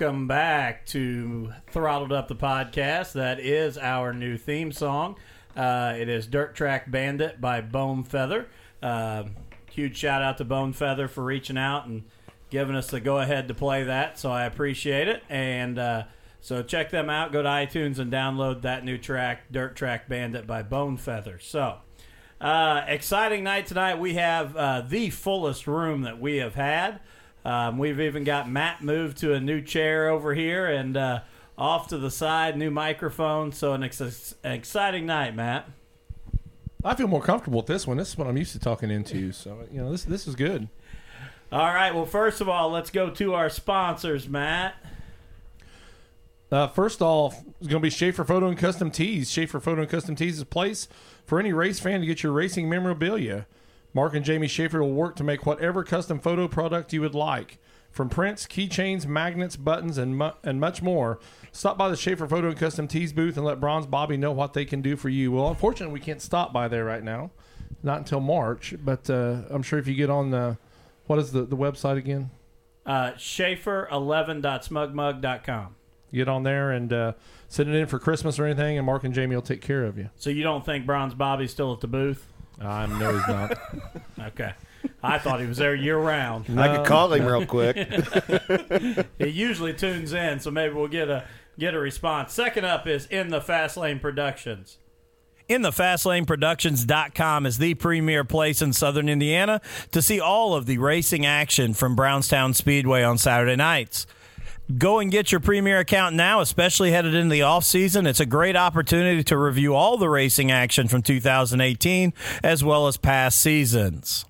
welcome back to Throttled Up the Podcast. That is our new theme song. Uh, it is Dirt Track Bandit by Bone Feather. Uh, huge shout out to Bone Feather for reaching out and giving us the go ahead to play that, so I appreciate it. And uh, so check them out. Go to iTunes and download that new track, Dirt Track Bandit by Bone Feather. So, uh, exciting night tonight. We have uh, the fullest room that we have had. Um, we've even got Matt moved to a new chair over here and uh, off to the side, new microphone. So, an, ex- an exciting night, Matt. I feel more comfortable with this one. This is what I'm used to talking into. So you know, this this is good. All right. Well, first of all, let's go to our sponsors, Matt. Uh, first off, it's going to be Schaefer Photo and Custom Tees. Schaefer Photo and Custom Tees is a place for any race fan to get your racing memorabilia. Mark and Jamie Schaefer will work to make whatever custom photo product you would like. From prints, keychains, magnets, buttons, and mu- and much more. Stop by the Schaefer Photo and Custom Tees booth and let Bronze Bobby know what they can do for you. Well, unfortunately, we can't stop by there right now, not until March. But uh, I'm sure if you get on the, what is the, the website again? Uh, Schaefer11.smugmug.com. Get on there and uh, send it in for Christmas or anything, and Mark and Jamie will take care of you. So you don't think Bronze Bobby's still at the booth? Uh, I know he's not. Okay. I thought he was there year round. I could call him um, real quick. He usually tunes in, so maybe we'll get a get a response. Second up is In the Fast Lane Productions. In the FastLaneProductions.com is the premier place in southern Indiana to see all of the racing action from Brownstown Speedway on Saturday nights. Go and get your premier account now, especially headed into the off season. It's a great opportunity to review all the racing action from 2018 as well as past seasons.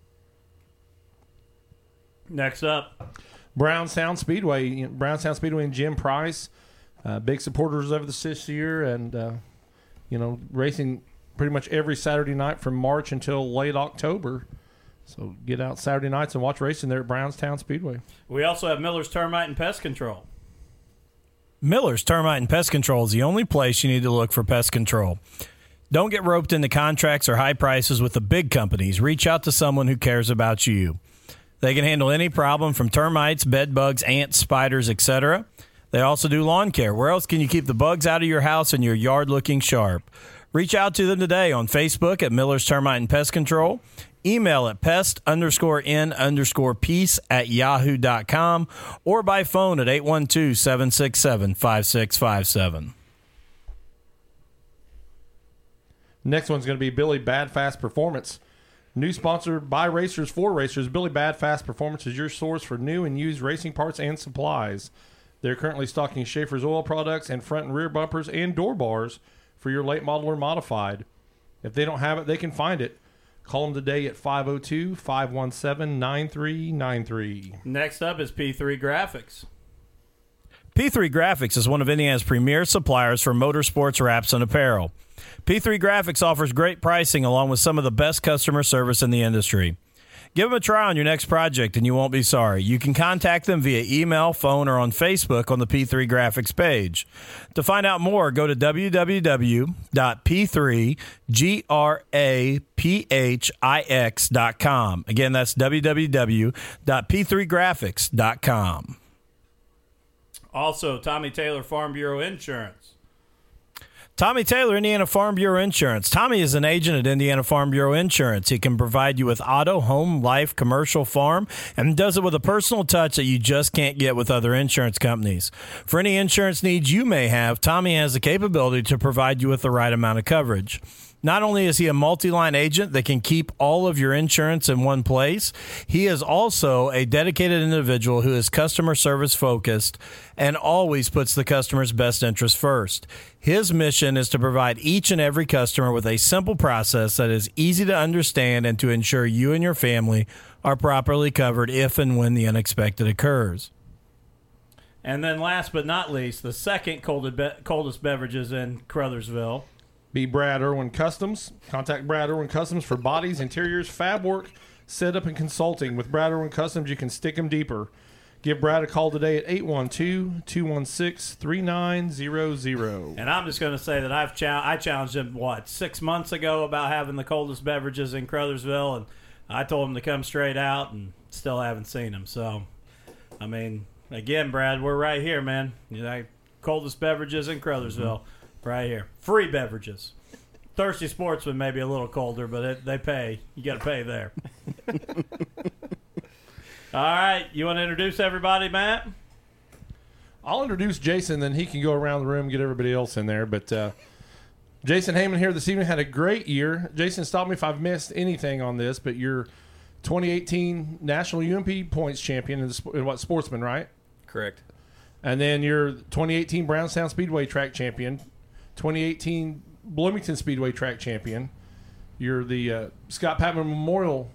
Next up, Brownstown Speedway, you know, Brownstown Speedway and Jim Price, uh, big supporters of this this year, and uh, you know racing pretty much every Saturday night from March until late October. So get out Saturday nights and watch racing there at Brownstown Speedway. we also have Miller's Termite and Pest Control. Miller's Termite and Pest Control is the only place you need to look for pest control. Don't get roped into contracts or high prices with the big companies. Reach out to someone who cares about you. They can handle any problem from termites, bed bugs, ants, spiders, etc. They also do lawn care. Where else can you keep the bugs out of your house and your yard looking sharp? Reach out to them today on Facebook at Miller's Termite and Pest Control. Email at pest underscore n underscore peace at yahoo.com or by phone at 812 767 5657. Next one's going to be Billy Bad Fast Performance. New sponsor by racers for racers. Billy Bad Fast Performance is your source for new and used racing parts and supplies. They're currently stocking Schaefer's oil products and front and rear bumpers and door bars for your late model or modified. If they don't have it, they can find it. Call them today at 502 517 9393. Next up is P3 Graphics. P3 Graphics is one of Indiana's premier suppliers for motorsports wraps and apparel. P3 Graphics offers great pricing along with some of the best customer service in the industry. Give them a try on your next project and you won't be sorry. You can contact them via email, phone, or on Facebook on the P3 Graphics page. To find out more, go to www.p3graphics.com. Again, that's www.p3graphics.com. Also, Tommy Taylor Farm Bureau Insurance. Tommy Taylor, Indiana Farm Bureau Insurance. Tommy is an agent at Indiana Farm Bureau Insurance. He can provide you with auto, home, life, commercial, farm, and does it with a personal touch that you just can't get with other insurance companies. For any insurance needs you may have, Tommy has the capability to provide you with the right amount of coverage. Not only is he a multi line agent that can keep all of your insurance in one place, he is also a dedicated individual who is customer service focused and always puts the customer's best interest first. His mission is to provide each and every customer with a simple process that is easy to understand and to ensure you and your family are properly covered if and when the unexpected occurs. And then, last but not least, the second coldest, coldest beverages in Crothersville. Be Brad Irwin Customs. Contact Brad Irwin Customs for bodies, interiors, fab work, setup, and consulting. With Brad Irwin Customs, you can stick them deeper. Give Brad a call today at 812 216 3900. And I'm just going to say that I've I challenged him what six months ago about having the coldest beverages in Crothersville, and I told him to come straight out, and still haven't seen him. So, I mean, Again, Brad, we're right here, man. You know, coldest beverages in Crothersville, right here. Free beverages. Thirsty Sportsman may be a little colder, but it, they pay. You got to pay there. All right, you want to introduce everybody, Matt? I'll introduce Jason, then he can go around the room and get everybody else in there. But uh, Jason Heyman here this evening had a great year. Jason, stop me if I've missed anything on this, but you're 2018 National UMP Points Champion in, the, in what Sportsman, right? Correct. And then you're 2018 Brownstown Speedway Track Champion, 2018 Bloomington Speedway Track Champion. You're the uh, Scott Patman Memorial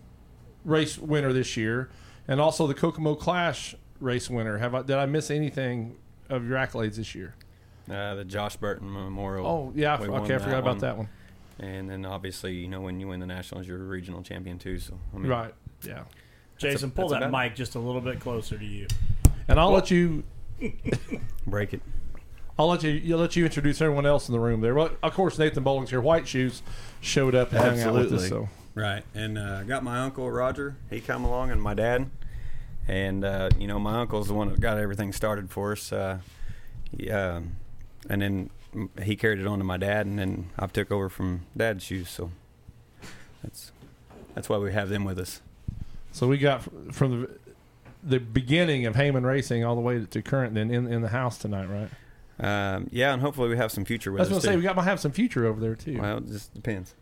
Race winner this year and also the Kokomo Clash race winner. Have I, did I miss anything of your accolades this year? Uh, the Josh Burton Memorial. Oh yeah, okay, I forgot about that one. And then obviously, you know, when you win the nationals, you're a regional champion too. So I mean, right, yeah. Jason, a, pull that mic just a little bit closer to you, and I'll well, let you break it. I'll let you I'll let you introduce everyone else in the room there. Well, of course, Nathan Bowling's here. White Shoes showed up and Absolutely. hung out with us. So Right, and uh, got my uncle Roger. He come along, and my dad, and uh, you know my uncle's the one that got everything started for us. Uh, he, uh, and then he carried it on to my dad, and then I took over from dad's shoes. So that's that's why we have them with us. So we got from the the beginning of Heyman Racing all the way to current, then in in the house tonight, right? Um, yeah, and hopefully we have some future with I was going to say we got to have some future over there too. Well, it just depends.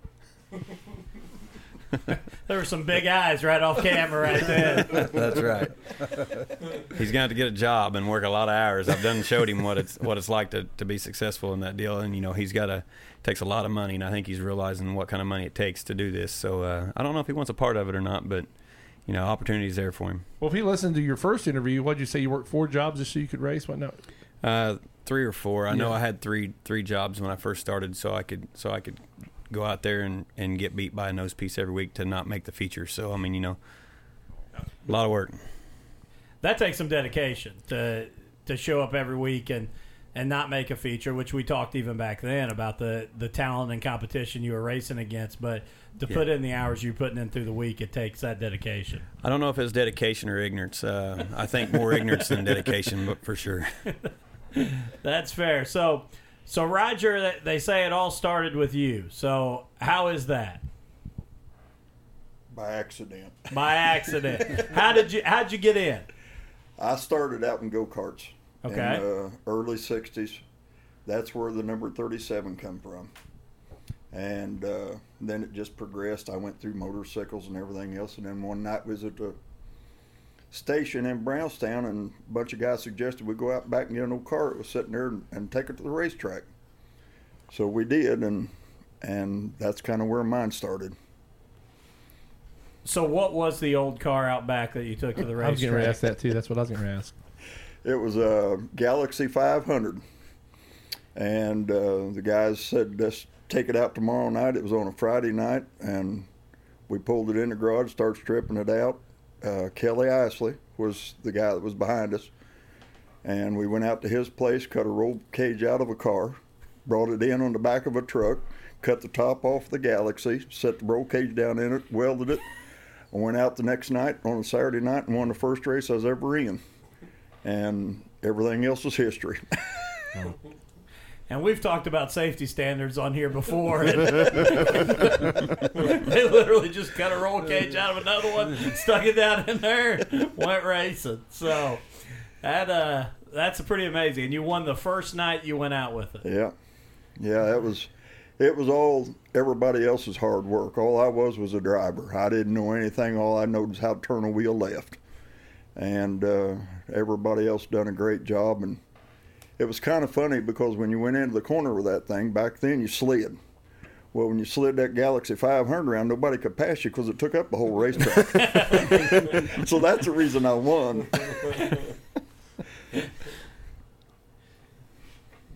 there were some big eyes right off camera right there. That's right. He's going to have to get a job and work a lot of hours. I've done showed him what it's what it's like to, to be successful in that deal, and you know he's got to takes a lot of money, and I think he's realizing what kind of money it takes to do this. So uh, I don't know if he wants a part of it or not, but you know opportunities there for him. Well, if he listened to your first interview, what'd you say you worked four jobs just so you could race? What no? Uh, three or four. I yeah. know I had three three jobs when I first started, so I could so I could go out there and, and get beat by a nose piece every week to not make the feature. So I mean, you know, a lot of work. That takes some dedication to to show up every week and and not make a feature, which we talked even back then about the the talent and competition you were racing against, but to yeah. put in the hours you're putting in through the week, it takes that dedication. I don't know if it's dedication or ignorance. Uh, I think more ignorance than dedication, but for sure. That's fair. So so Roger, they say it all started with you. So how is that? By accident. By accident. how did you How'd you get in? I started out in go karts. Okay. In the early '60s. That's where the number 37 come from. And uh, then it just progressed. I went through motorcycles and everything else. And then one night was at the station in Brownstown, and a bunch of guys suggested we go out back and get an old car that was sitting there and, and take it to the racetrack. So we did, and and that's kind of where mine started. So, what was the old car out back that you took to the racetrack? I was going to ask that too. That's what I was going to ask. It was a Galaxie 500, and uh, the guys said, "Let's take it out tomorrow night." It was on a Friday night, and we pulled it in the garage, started stripping it out, uh, Kelly Isley was the guy that was behind us. And we went out to his place, cut a roll cage out of a car, brought it in on the back of a truck, cut the top off the Galaxie, set the roll cage down in it, welded it, and went out the next night on a Saturday night and won the first race I was ever in. And everything else was history. And we've talked about safety standards on here before. they literally just cut a roll cage out of another one, stuck it down in there, went racing. So that uh, that's pretty amazing. And you won the first night you went out with it. Yeah, yeah, it was it was all everybody else's hard work. All I was was a driver. I didn't know anything. All I knew was how to turn a wheel left, and uh, everybody else done a great job and it was kind of funny because when you went into the corner with that thing back then, you slid. Well, when you slid that Galaxie 500 around, nobody could pass you because it took up the whole racetrack. so that's the reason I won.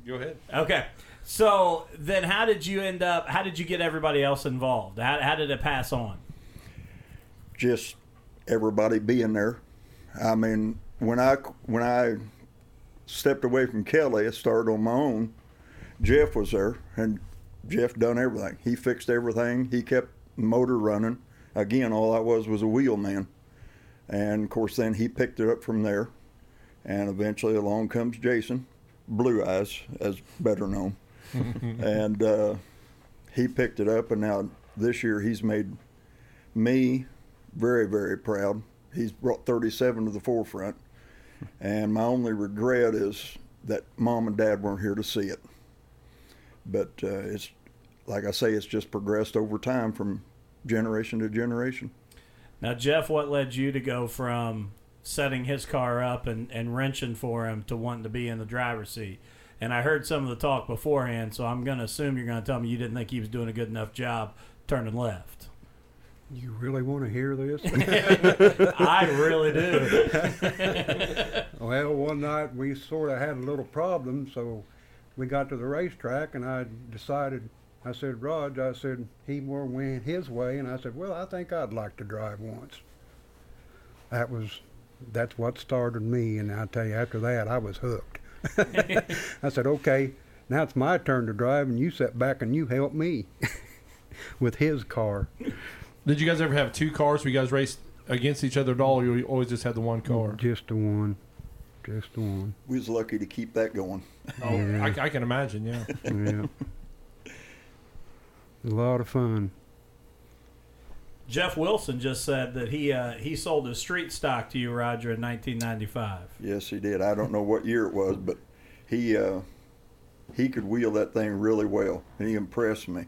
Go ahead. Okay. So then, how did you end up? How did you get everybody else involved? How, how did it pass on? Just everybody being there. I mean, when I when I stepped away from Kelly, I started on my own. Jeff was there, and Jeff done everything. He fixed everything. He kept the motor running. Again, all I was was a wheelman, and of course, then he picked it up from there. And eventually along comes Jason, Blue Eyes, as better known. and uh, he picked it up, and now this year he's made me very, very proud. He's brought 37 to the forefront. And my only regret is that mom and dad weren't here to see it. But uh, it's, like I say, it's just progressed over time from generation to generation. Now, Jeff, what led you to go from setting his car up and, and wrenching for him to wanting to be in the driver's seat? And I heard some of the talk beforehand, so I'm going to assume you're going to tell me you didn't think he was doing a good enough job turning left. You really want to hear this? I really do. well, one night we sort of had a little problem, so we got to the racetrack, and I decided. I said, Rod, I said he more went his way, and I said, well, I think I'd like to drive once. That was, that's what started me, and I tell you, after that, I was hooked. I said, okay, now it's my turn to drive, and you sit back and you help me with his car. Did you guys ever have two cars? Where you guys raced against each other at all? Or you always just had the one car? Just the one. Just the one. We was lucky to keep that going. Oh, Yeah. I, I can imagine. Yeah. Yeah. a lot of fun. Jeff Wilson just said that he uh, he sold his street stock to you, Roger, in 1995. Yes, he did. I don't know what year it was, but he uh, he could wheel that thing really well. He impressed me.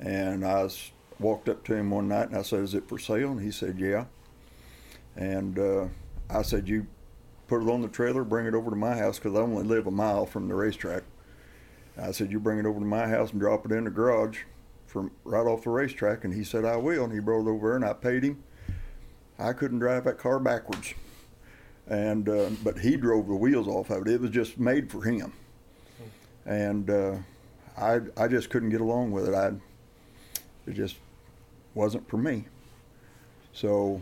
And I was, walked up to him one night and I said, "Is it for sale?" And he said, "Yeah." And uh, I said, "You put it on the trailer, bring it over to my house because I only live a mile from the racetrack." I said, "You bring it over to my house and drop it in the garage from right off the racetrack." And he said, "I will." And he brought it over and I paid him. I couldn't drive that car backwards and uh, but he drove the wheels off of it. It was just made for him, and uh, I I just couldn't get along with it. I it just wasn't for me. So,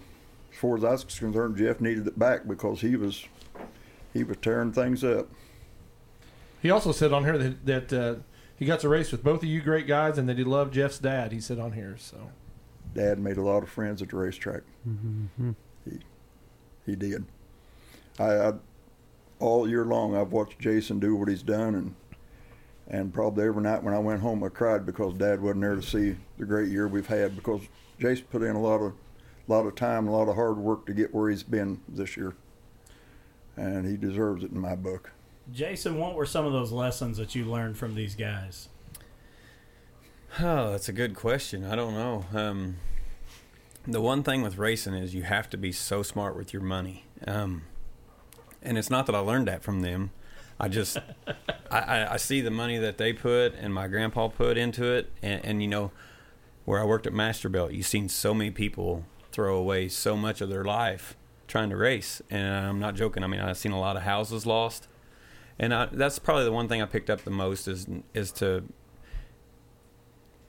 as far as I was concerned, Jeff needed it back because he was he was tearing things up. He also said on here that, that uh, he got to race with both of you great guys and that he loved Jeff's dad. He said on here. So Dad made a lot of friends at the racetrack. Mm-hmm. He he did. I, I all year long I've watched Jason do what he's done and and probably every night when I went home I cried because Dad wasn't there to see the great year we've had because Jason put in a lot of lot of time, a lot of hard work to get where he's been this year. And he deserves it in my book. Jason, what were some of those lessons that you learned from these guys? Oh, that's a good question. I don't know. Um, the one thing with racing is you have to be so smart with your money. Um, and it's not that I learned that from them. I just I, I, see the money that they put and my grandpa put into it, and, and you know where I worked at Masterbuilt, you've seen so many people throw away so much of their life trying to race, and I'm not joking. I mean, I've seen a lot of houses lost, and I, that's probably the one thing I picked up the most is is to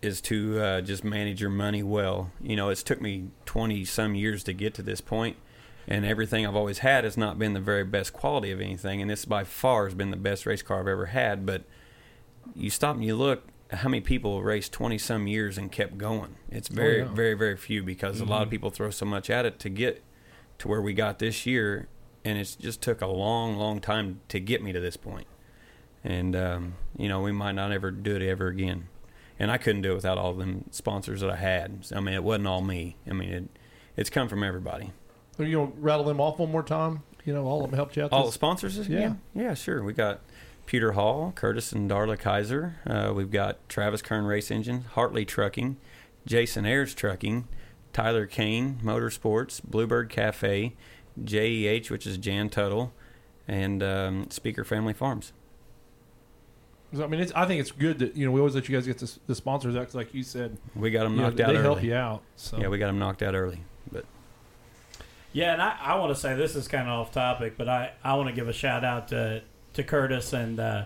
is to uh, just manage your money well. You know, it's took me 20 some years to get to this point, and everything I've always had has not been the very best quality of anything, and this by far has been the best race car I've ever had. But you stop and you look how many people raced 20 some years and kept going. It's very, yeah. very, very few because a lot of people throw so much at it to get to where we got this year, and it's just took a long, long time to get me to this point. And um, you know, we might not ever do it ever again and I couldn't do it without all them sponsors that I had. I mean, it wasn't all me. I mean, it, it's come from everybody. So you know, rattle them off one more time. You know, all of them helped you out. All the sponsors? Yeah. yeah, yeah, sure. We got Peter Hall, Curtis and Darla Kaiser. Uh, we've got Travis Kern Race Engine, Hartley Trucking, Jason Ayers Trucking, Tyler Kane Motorsports, Bluebird Cafe, JEH, which is Jan Tuttle, and um, Speaker Family Farms. I mean, it's, I think it's good that you know we always let you guys get the, the sponsors out 'cause like you said, We got them you know, knocked they out early. help you out. So Yeah, we got them knocked out early. Yeah, and I, I want to say this is kind of off topic, but I, I want to give a shout out to to Curtis and uh,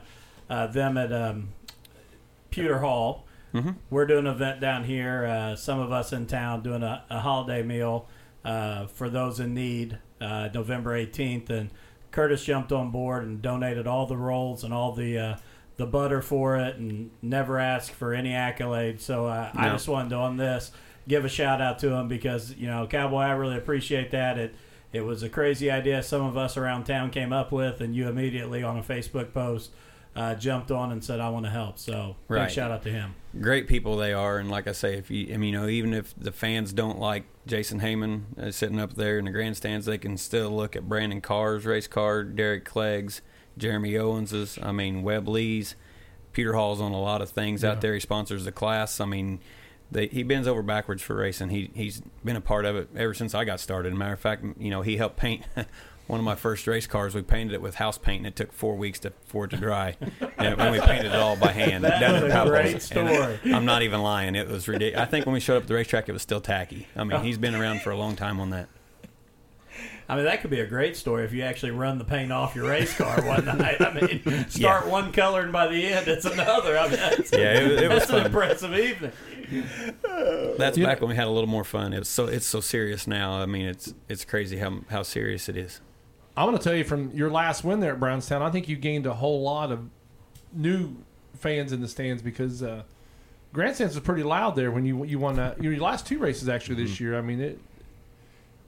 uh, them at um, Pewter Hall. Mhm. We're doing an event down here. Uh, some of us in town doing a, a holiday meal uh, for those in need, uh, November 18th, and Curtis jumped on board and donated all the rolls and all the uh, the butter for it, and never asked for any accolades. So uh, I just wanted to on this give a shout out to him because you know Cowboy, I really appreciate that. It it was a crazy idea some of us around town came up with, and you immediately on a Facebook post uh, jumped on and said, "I want to help." So, Right. big shout out to him. great people they are, and like I say, if you, I mean, you know, even if the fans don't like Jason Heyman uh, sitting up there in the grandstands, they can still look at Brandon Carr's race car, Derek Clegg's, Jeremy Owens's, I mean, Webb Lee's, Peter Hall's on a lot of things out there. He sponsors the class. I mean, they, he bends over backwards for racing. He he's been a part of it ever since I got started. matter of fact, you know, he helped paint. One of my first race cars, we painted it with house paint, and it took four weeks to, for it to dry. and when we painted it all by hand, That down was at a great And story. I'm not even lying. It was ridiculous. I think when we showed up at the racetrack, it was still tacky. I mean, he's been around for a long time on that. I mean, that could be a great story if you actually run the paint off your race car one night. I mean, start one color and by the end it's another. I mean, that's, Yeah, it, it was that's an impressive evening. That's back when we had a little more fun. It's so it's so serious now. I mean, it's it's crazy how how serious it is. I'm going to tell you from your last win there at Brownstown, I think you gained a whole lot of new fans in the stands because uh, grandstands was pretty loud there when you you won that your last two races actually this Mm-hmm. year. I mean it.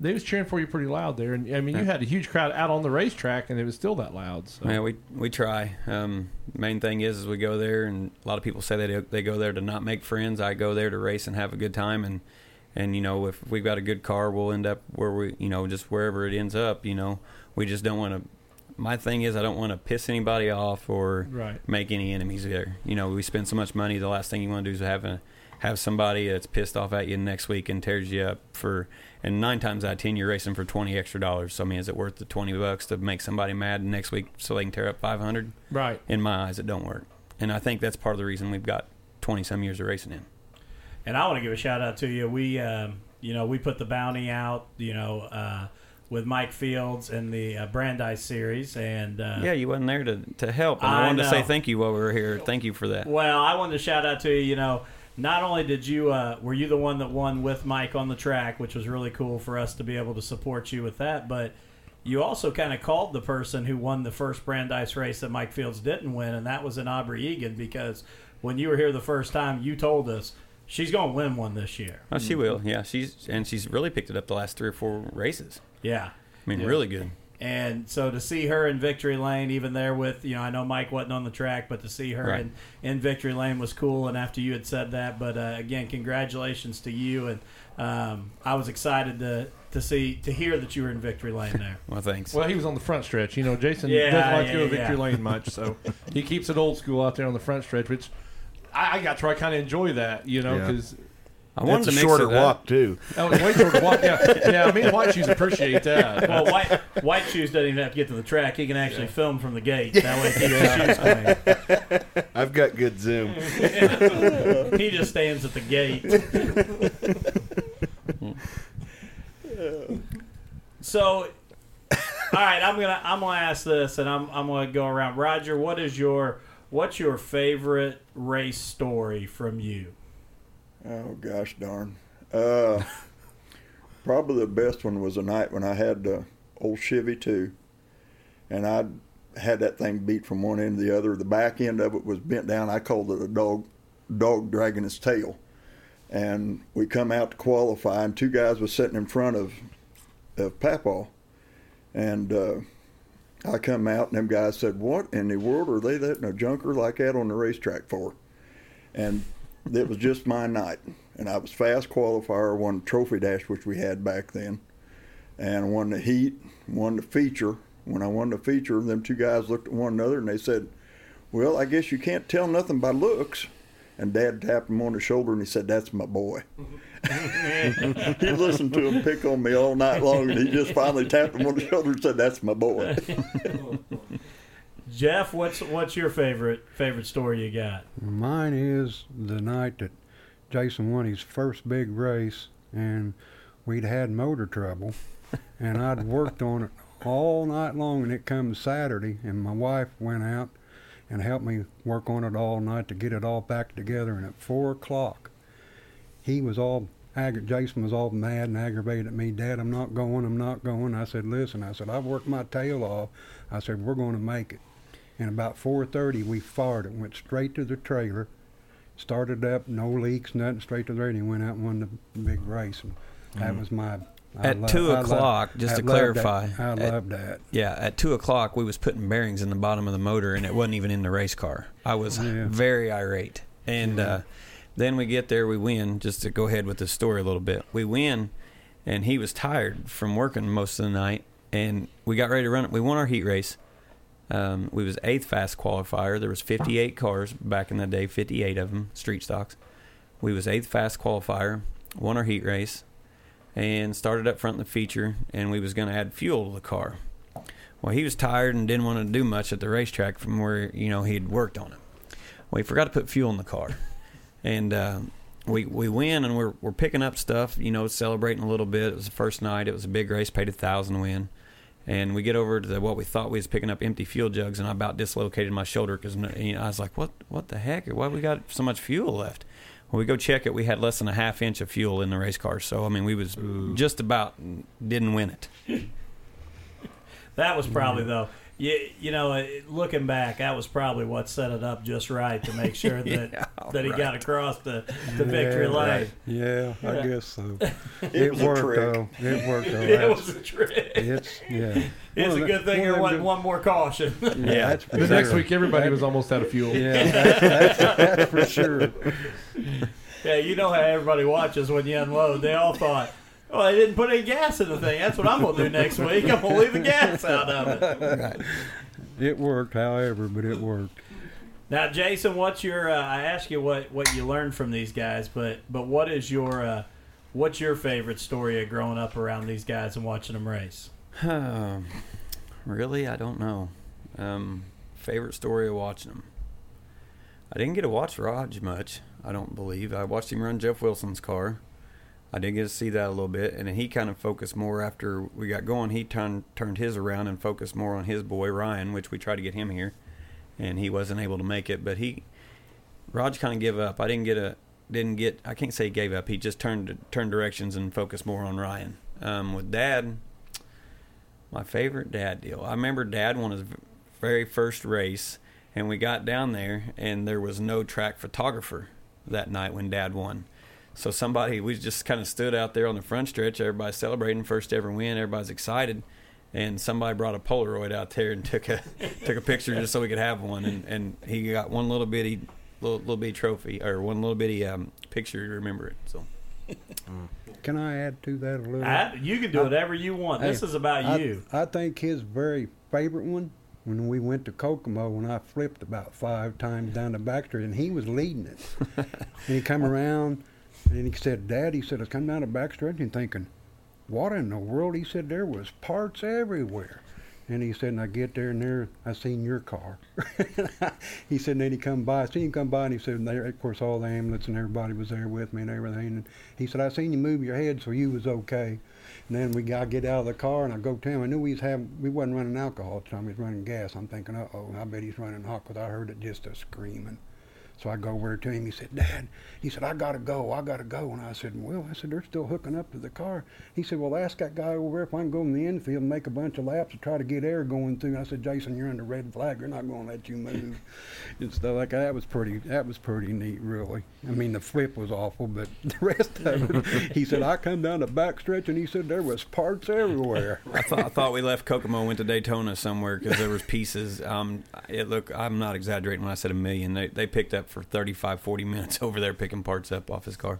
They was cheering for you pretty loud there, and I mean you had a huge crowd out on the racetrack, and it was still that loud. So. Yeah, we we try. Um, main thing is, is we go there, and a lot of people say they they go there to not make friends. I go there to race and have a good time, and and you know if we've got a good car, we'll end up where we you know just wherever it ends up. You know, we just don't want to. My thing is, I don't want to piss anybody off or Right. make any enemies there. You know, we spend so much money. The last thing you want to do is have a have somebody that's pissed off at you next week and tears you up for. And nine times out of ten, you're racing for twenty extra dollars. So I mean, is it worth the twenty bucks to make somebody mad next week so they can tear up five hundred? Right. In my eyes, it don't work. And I think that's part of the reason we've got twenty some years of racing in. And I want to give a shout out to you. We, um, you know, we put the bounty out, you know, uh, with Mike Fields in the uh, Brandeis series, and uh, Yeah, you wasn't there to, to help. And I, I wanted to say thank you while we were here. Thank you for that. Well, I wanted to shout out to you. You know, not only did you uh, were you the one that won with Mike on the track, which was really cool for us to be able to support you with that, but you also kind of called the person who won the first Brandeis race that Mike Fields didn't win, and that was in Aubrey Egan because when you were here the first time, you told us she's going to win one this year. Oh, she will. Yeah, she's and she's really picked it up the last three or four races. Yeah. I mean, really good. And so to see her in victory lane, even there with you know, I know Mike wasn't on the track, but to see her Right. in, in victory lane was cool. And after you had said that, but uh, again, congratulations to you. And um, I was excited to to see to hear that you were in victory lane there. Well, thanks. Well, he was on the front stretch. You know, Jason Yeah, doesn't like to yeah, go to yeah. victory lane much, so he keeps it old school out there on the front stretch, which I, I got to. I kind of enjoy that, you know, Yeah. because I wanted It's a to shorter it up. walk too. that was way shorter walk. Yeah, yeah. Me and White Shoes appreciate that. Well, white white shoes doesn't even have to get to the track; he can actually film from the gate. That way, he keeps his shoes clean. I've got good zoom. He just stands at the gate. so, all right, I'm gonna I'm gonna ask this, and I'm I'm gonna go around. Roger, what is your what's your favorite race story from you? Oh gosh darn. Uh, probably the best one was a night when I had the old Chevy II, and I had that thing beat from one end to the other. The back end of it was bent down. I called it a dog dog dragging its tail. And we come out to qualify, and two guys was sitting in front of of Papaw, and uh, I come out, and them guys said, "What in the world are they letting a junker like that on the racetrack for?" And it was just my night, and I was fast qualifier, won trophy dash, which we had back then, and won the heat, won the feature. When I won the feature, them two guys looked at one another and they said, "Well, I guess you can't tell nothing by looks." And Dad tapped him on the shoulder and he said, "That's my boy." he listened to him pick on me all night long, and he just finally tapped him on the shoulder and said, "That's my boy." Jeff, what's what's your favorite favorite story you got? Mine is the night that Jason won his first big race, and we'd had motor trouble, and I'd worked on it all night long, and it comes Saturday, and my wife went out and helped me work on it all night to get it all back together, and at four o'clock, he was all Jason was all mad and aggravated at me. Dad, I'm not going. I'm not going. I said, listen. I said, I've worked my tail off. I said, we're going to make it. And about 4:30, we fired it. Went straight to the trailer. Started up, no leaks, nothing. Straight to the radio. Went out and won the big race. And that was my I At two o'clock, just I to clarify, that. I at- love that. Yeah, at two o'clock we was putting bearings in the bottom of the motor, and it wasn't even in the race car. I was Yeah. very irate, and Yeah. uh, then we get there, we win. Just to go ahead with the story a little bit, we win, and he was tired from working most of the night, and we got ready to run it. We won our heat race. Um, we was eighth fast qualifier. There was 58 cars back in the day, 58 of them street stocks. We was eighth fast qualifier, won our heat race, and started up front in the feature. And we was going to add fuel to the car. Well, he was tired and didn't want to do much at the racetrack from where you know he'd worked on it. Well, he forgot to put fuel in the car, and uh, we we win and we're we're picking up stuff. You know, celebrating a little bit. It was the first night. It was a big race. Paid a thousand win. And we get over to the, what we thought we was picking up empty fuel jugs, and I about dislocated my shoulder because you know, I was like, "What? What the heck? Why we got so much fuel left?" When we go check it, we had less than a half inch of fuel in the race car. So I mean, we was just about didn't win it. That was probably though. You, you know, uh, looking back, that was probably what set it up just right to make sure that Yeah, that he right. got across the, the victory line. lane. Yeah, I guess so. It It, was a worked trick. though. It worked though. it That's- was a trick. It's yeah. It's One a of good thing one there wasn't one more caution. good- Yeah. that's for The next week, everybody was almost out of fuel. Yeah, that's, that's, that's for sure. yeah, you know how everybody watches when you unload. They all thought, "Oh, they didn't put any gas in the thing. That's what I'm gonna do next week. I'm gonna leave the gas out of it." It worked, however, but it worked. Now, Jason, what's your? Uh, I asked you what what you learned from these guys, but but what is your uh, what's your favorite story of growing up around these guys and watching them race? Um, really, I don't know. Um, favorite story of watching them. I didn't get to watch Raj much. I don't believe I watched him run Jeff Wilson's car. I did get to see that a little bit, and he kind of focused more after we got going. He turned turned his around and focused more on his boy Ryan, which we tried to get him here, and he wasn't able to make it. But he, Raj, kind of gave up. I didn't get a didn't get. I can't say he gave up. He just turned turned directions and focused more on Ryan. Um, with Dad, my favorite dad deal. I remember dad won his very first race, and we got down there, and there was no track photographer that night when dad won. So somebody, we just kind of stood out there on the front stretch, everybody celebrating first ever win, everybody's excited, and somebody brought a Polaroid out there and took a took a picture just so we could have one, and, and he got one little bitty little little bitty trophy or one little bitty um, picture to remember it. So Can I add to that a little? I, you can do whatever you want. This is about I, you. I think his very favorite one when we went to Kokomo when I flipped about five times down the back street and he was leading it. and he come around and he said, Dad, he said, I was coming down the back street and thinking, what in the world? He said, there was parts everywhere. And he said, and I get there and there, I seen your car. he said, and then he come by, I seen him come by and he said, and there, of course, all the ambulance and everybody was there with me and everything. And he said, I seen you move your head so you was okay. And then we got get out of the car and I go tell him. I knew we was having, we wasn't running alcohol at the time. We was running gas. I'm thinking, uh oh, I bet he's running hot because I heard it just a screaming. So I go over to him. He said, Dad, he said, I gotta go. I gotta go. And I said, Well, I said, they're still hooking up to the car. He said, Well, ask that guy over there if I can go in the infield and make a bunch of laps to try to get air going through. And I said, Jason, you're under red flag. They're not going to let you move. and stuff like that. That was pretty. That was pretty neat, really. I mean, the flip was awful, but the rest of it. he said, I come down the back stretch and he said there was parts everywhere. I thought I thought we left Kokomo and went to Daytona somewhere because there was pieces. Um, it look I'm not exaggerating when I said a million. They they picked up for 35, 40 minutes over there picking parts up off his car.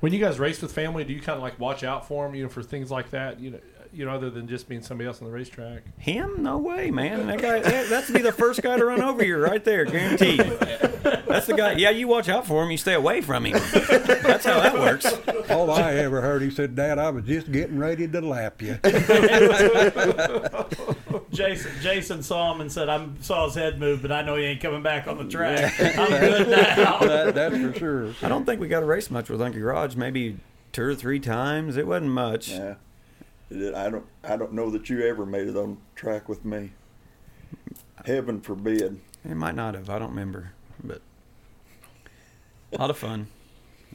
When you guys race with family, do you kind of like watch out for them, you know, for things like that, you know, you know, other than just being somebody else on the racetrack? Him? No way, man. That guy. That, that's be the first guy to run over you right there, guaranteed. That's the guy. Yeah, you watch out for him. You stay away from him. That's how that works. All I ever heard, he said, Dad, I was just getting ready to lap you. Jason Jason saw him and said, "I saw his head move, but I know he ain't coming back on the track. I'm good now." that, that's for sure. I don't think we got a race much with Uncle Raj. Maybe two or three times. It wasn't much. Yeah. I don't. I don't know that you ever made it on track with me. Heaven forbid. It might not have. I don't remember, but a lot of fun.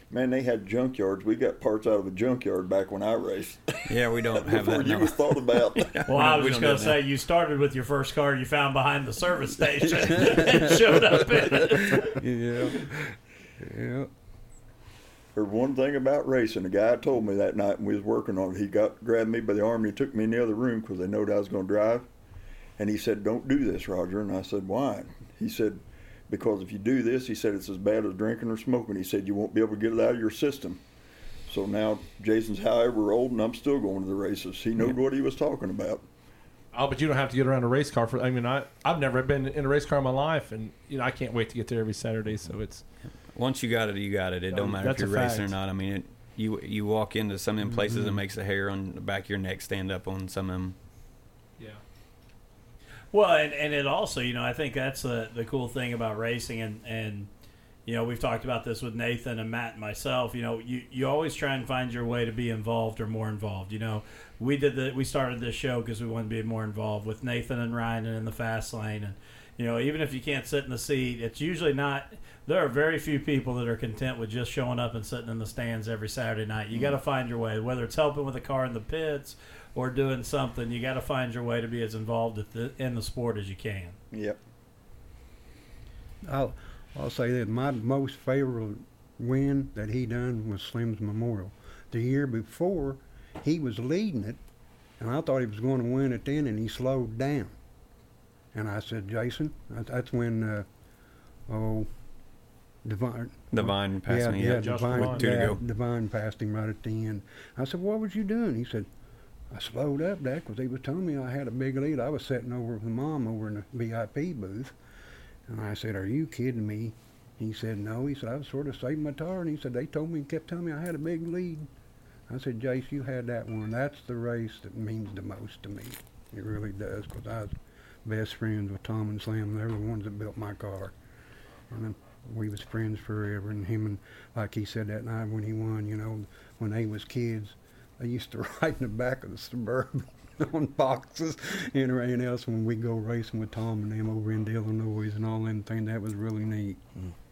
Man, they had junkyards. We got parts out of a junkyard back when I raced. Yeah, we don't have Before that. you No. was thought about. Well, I was We just don't going to say, you started with your first car you found behind the service station and showed up in it. Yeah. Yeah. there's one thing about racing. The guy told me that night when we was working on it. He got grabbed me by the arm and he took me in the other room because they knowed I was going to drive. And he said, "Don't do this, Roger." And I said, "Why?" He said, "Because if you do this, he said it's as bad as drinking or smoking. He said you won't be able to get it out of your system." So now Jason's however old, and I'm still going to the races. He knew what he was talking about. Oh, but you don't have to get around a race car for. I mean, I I've never been in a race car in my life, and you know I can't wait to get there every Saturday. So it's Once you got it, you got it. It don't matter if you're racing or not. I mean, it, you you walk into some of them places Mm-hmm. that makes the hair on the back of your neck stand up on some of them. Well, and, and it also, you know, I think that's the, the cool thing about racing, and, and you know, we've talked about this with Nathan and Matt and myself. You know, you, you always try and find your way to be involved or more involved. You know, we did the we started this show because we wanted to be more involved with Nathan and Ryan and in the fast lane, and you know, even if you can't sit in the seat, it's usually not. There are very few people that are content with just showing up and sitting in the stands every Saturday night. You mm. got to find your way, whether it's helping with a car in the pits or doing something. You got to find your way to be as involved at the, in the sport as you can. Yep. I'll, I'll say that my most favorite win that he done was Slim's Memorial. The year before, he was leading it, and I thought he was going to win it then, and he slowed down. And I said, Jason, that's when, uh, oh, Divine. Divine passed yeah, me. Yeah, Yeah, Divine, Divine. Two to go. Divine passed him right at the end. I said, what was you doing? He said, I slowed up, Dad, because he was telling me I had a big lead. I was sitting over with Mom over in the VIP booth. And I said, are you kidding me? He said, no. He said, I was sort of saving my tire. And he said, they told me and kept telling me I had a big lead. I said, Jace, you had that one. That's the race that means the most to me. It really does, because I was best friends with Tom and Slim. They're the ones that built my car. And then we was friends forever. And him and, like he said that night when he won, you know, when they was kids, they used to ride in the back of the Suburban on boxes and everything else when we go racing with Tom and them over in Illinois and all them thing. That was really neat.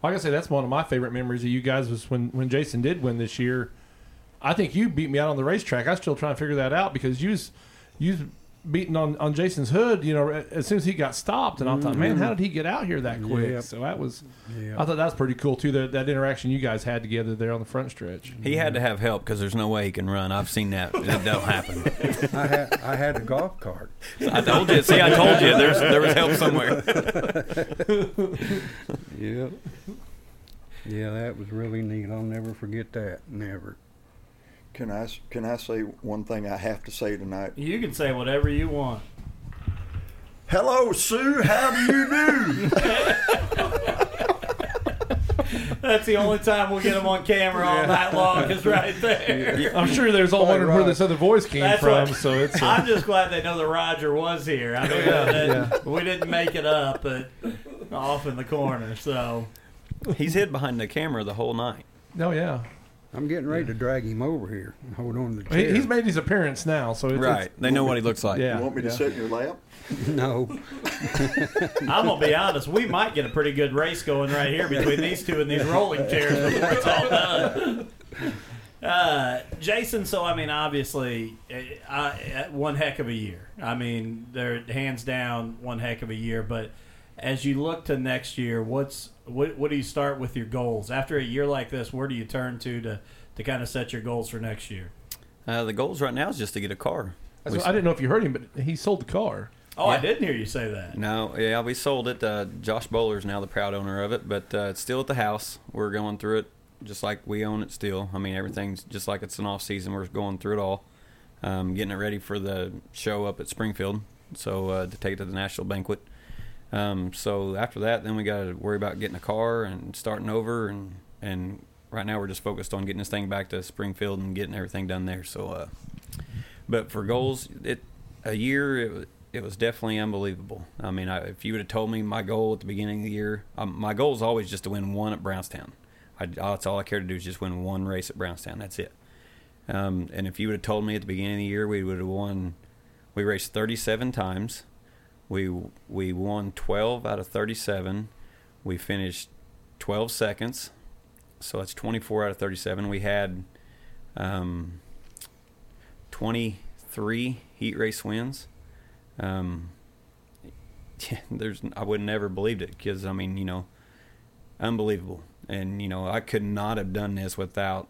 Like I say, that's one of my favorite memories of you guys was when when Jason did win this year. I think you beat me out on the racetrack. I still trying to figure that out because you was you beating on, on Jason's hood. You know, as soon as he got stopped, and I thought, man, mm-hmm. how did he get out here that quick? Yep. So that was, Yeah. I thought that was pretty cool too. That that interaction you guys had together there on the front stretch. He had to have help because there's no way he can run. I've seen that. It don't happen. I had I had a golf cart. I told you. See, I told you. There's there was help somewhere. Yeah. Yeah, that was really neat. I'll never forget that. Never. Can I s- can I say one thing I have to say tonight? You can say whatever you want. Hello, Sue. How do you do? That's the only time we'll get him on camera all night long. Is right there. I'm sure there's all wondering where right. this other voice came That's from. what- So it's uh, I'm just glad they know that Roger was here. I mean, that- we didn't make it up, but off in the corner. So He's hid behind the camera the whole night. oh yeah. I'm getting ready to drag him over here and hold on to the He, chair. he's made his appearance now, so it's, Right. They know what he looks like. Yeah. You want me to yeah. sit in your lap? no. I'm gonna be honest. We might get a pretty good race going right here between these two and these rolling chairs before it's all done. Uh, Jason, so I mean, obviously, uh, uh, one heck of a year. I mean, they're hands down one heck of a year. But as you look to next year, what's what? What do you start with your goals after a year like this? Where do you turn to to to kind of set your goals for next year? Uh, the goals right now is just to get a car. That's We I didn't know if you heard him, but he sold the car. Oh, I didn't hear you say that. No, yeah, we sold it. Uh, Josh Bowler's now the proud owner of it, but uh, it's still at the house. We're going through it just like we own it still. I mean, everything's just like it's an off season. We're going through it all, um, getting it ready for the show up at Springfield. So uh, to take it to the national banquet. Um, so after that, then we got to worry about getting a car and starting over, and and right now we're just focused on getting this thing back to Springfield and getting everything done there. So, uh, but for goals, it a year it, it was definitely unbelievable. I mean, I, if you would have told me my goal at the beginning of the year, um, my goal is always just to win one at Brownstown. I, that's all I care to do is just win one race at Brownstown. That's it. Um, and if you would have told me at the beginning of the year we would have won, we raced 37 times. We we won 12 out of 37. We finished 12 seconds, so that's 24 out of 37. We had um, 23 heat race wins. Um, there's I would never believed it because I mean you know, unbelievable. and you know I could not have done this without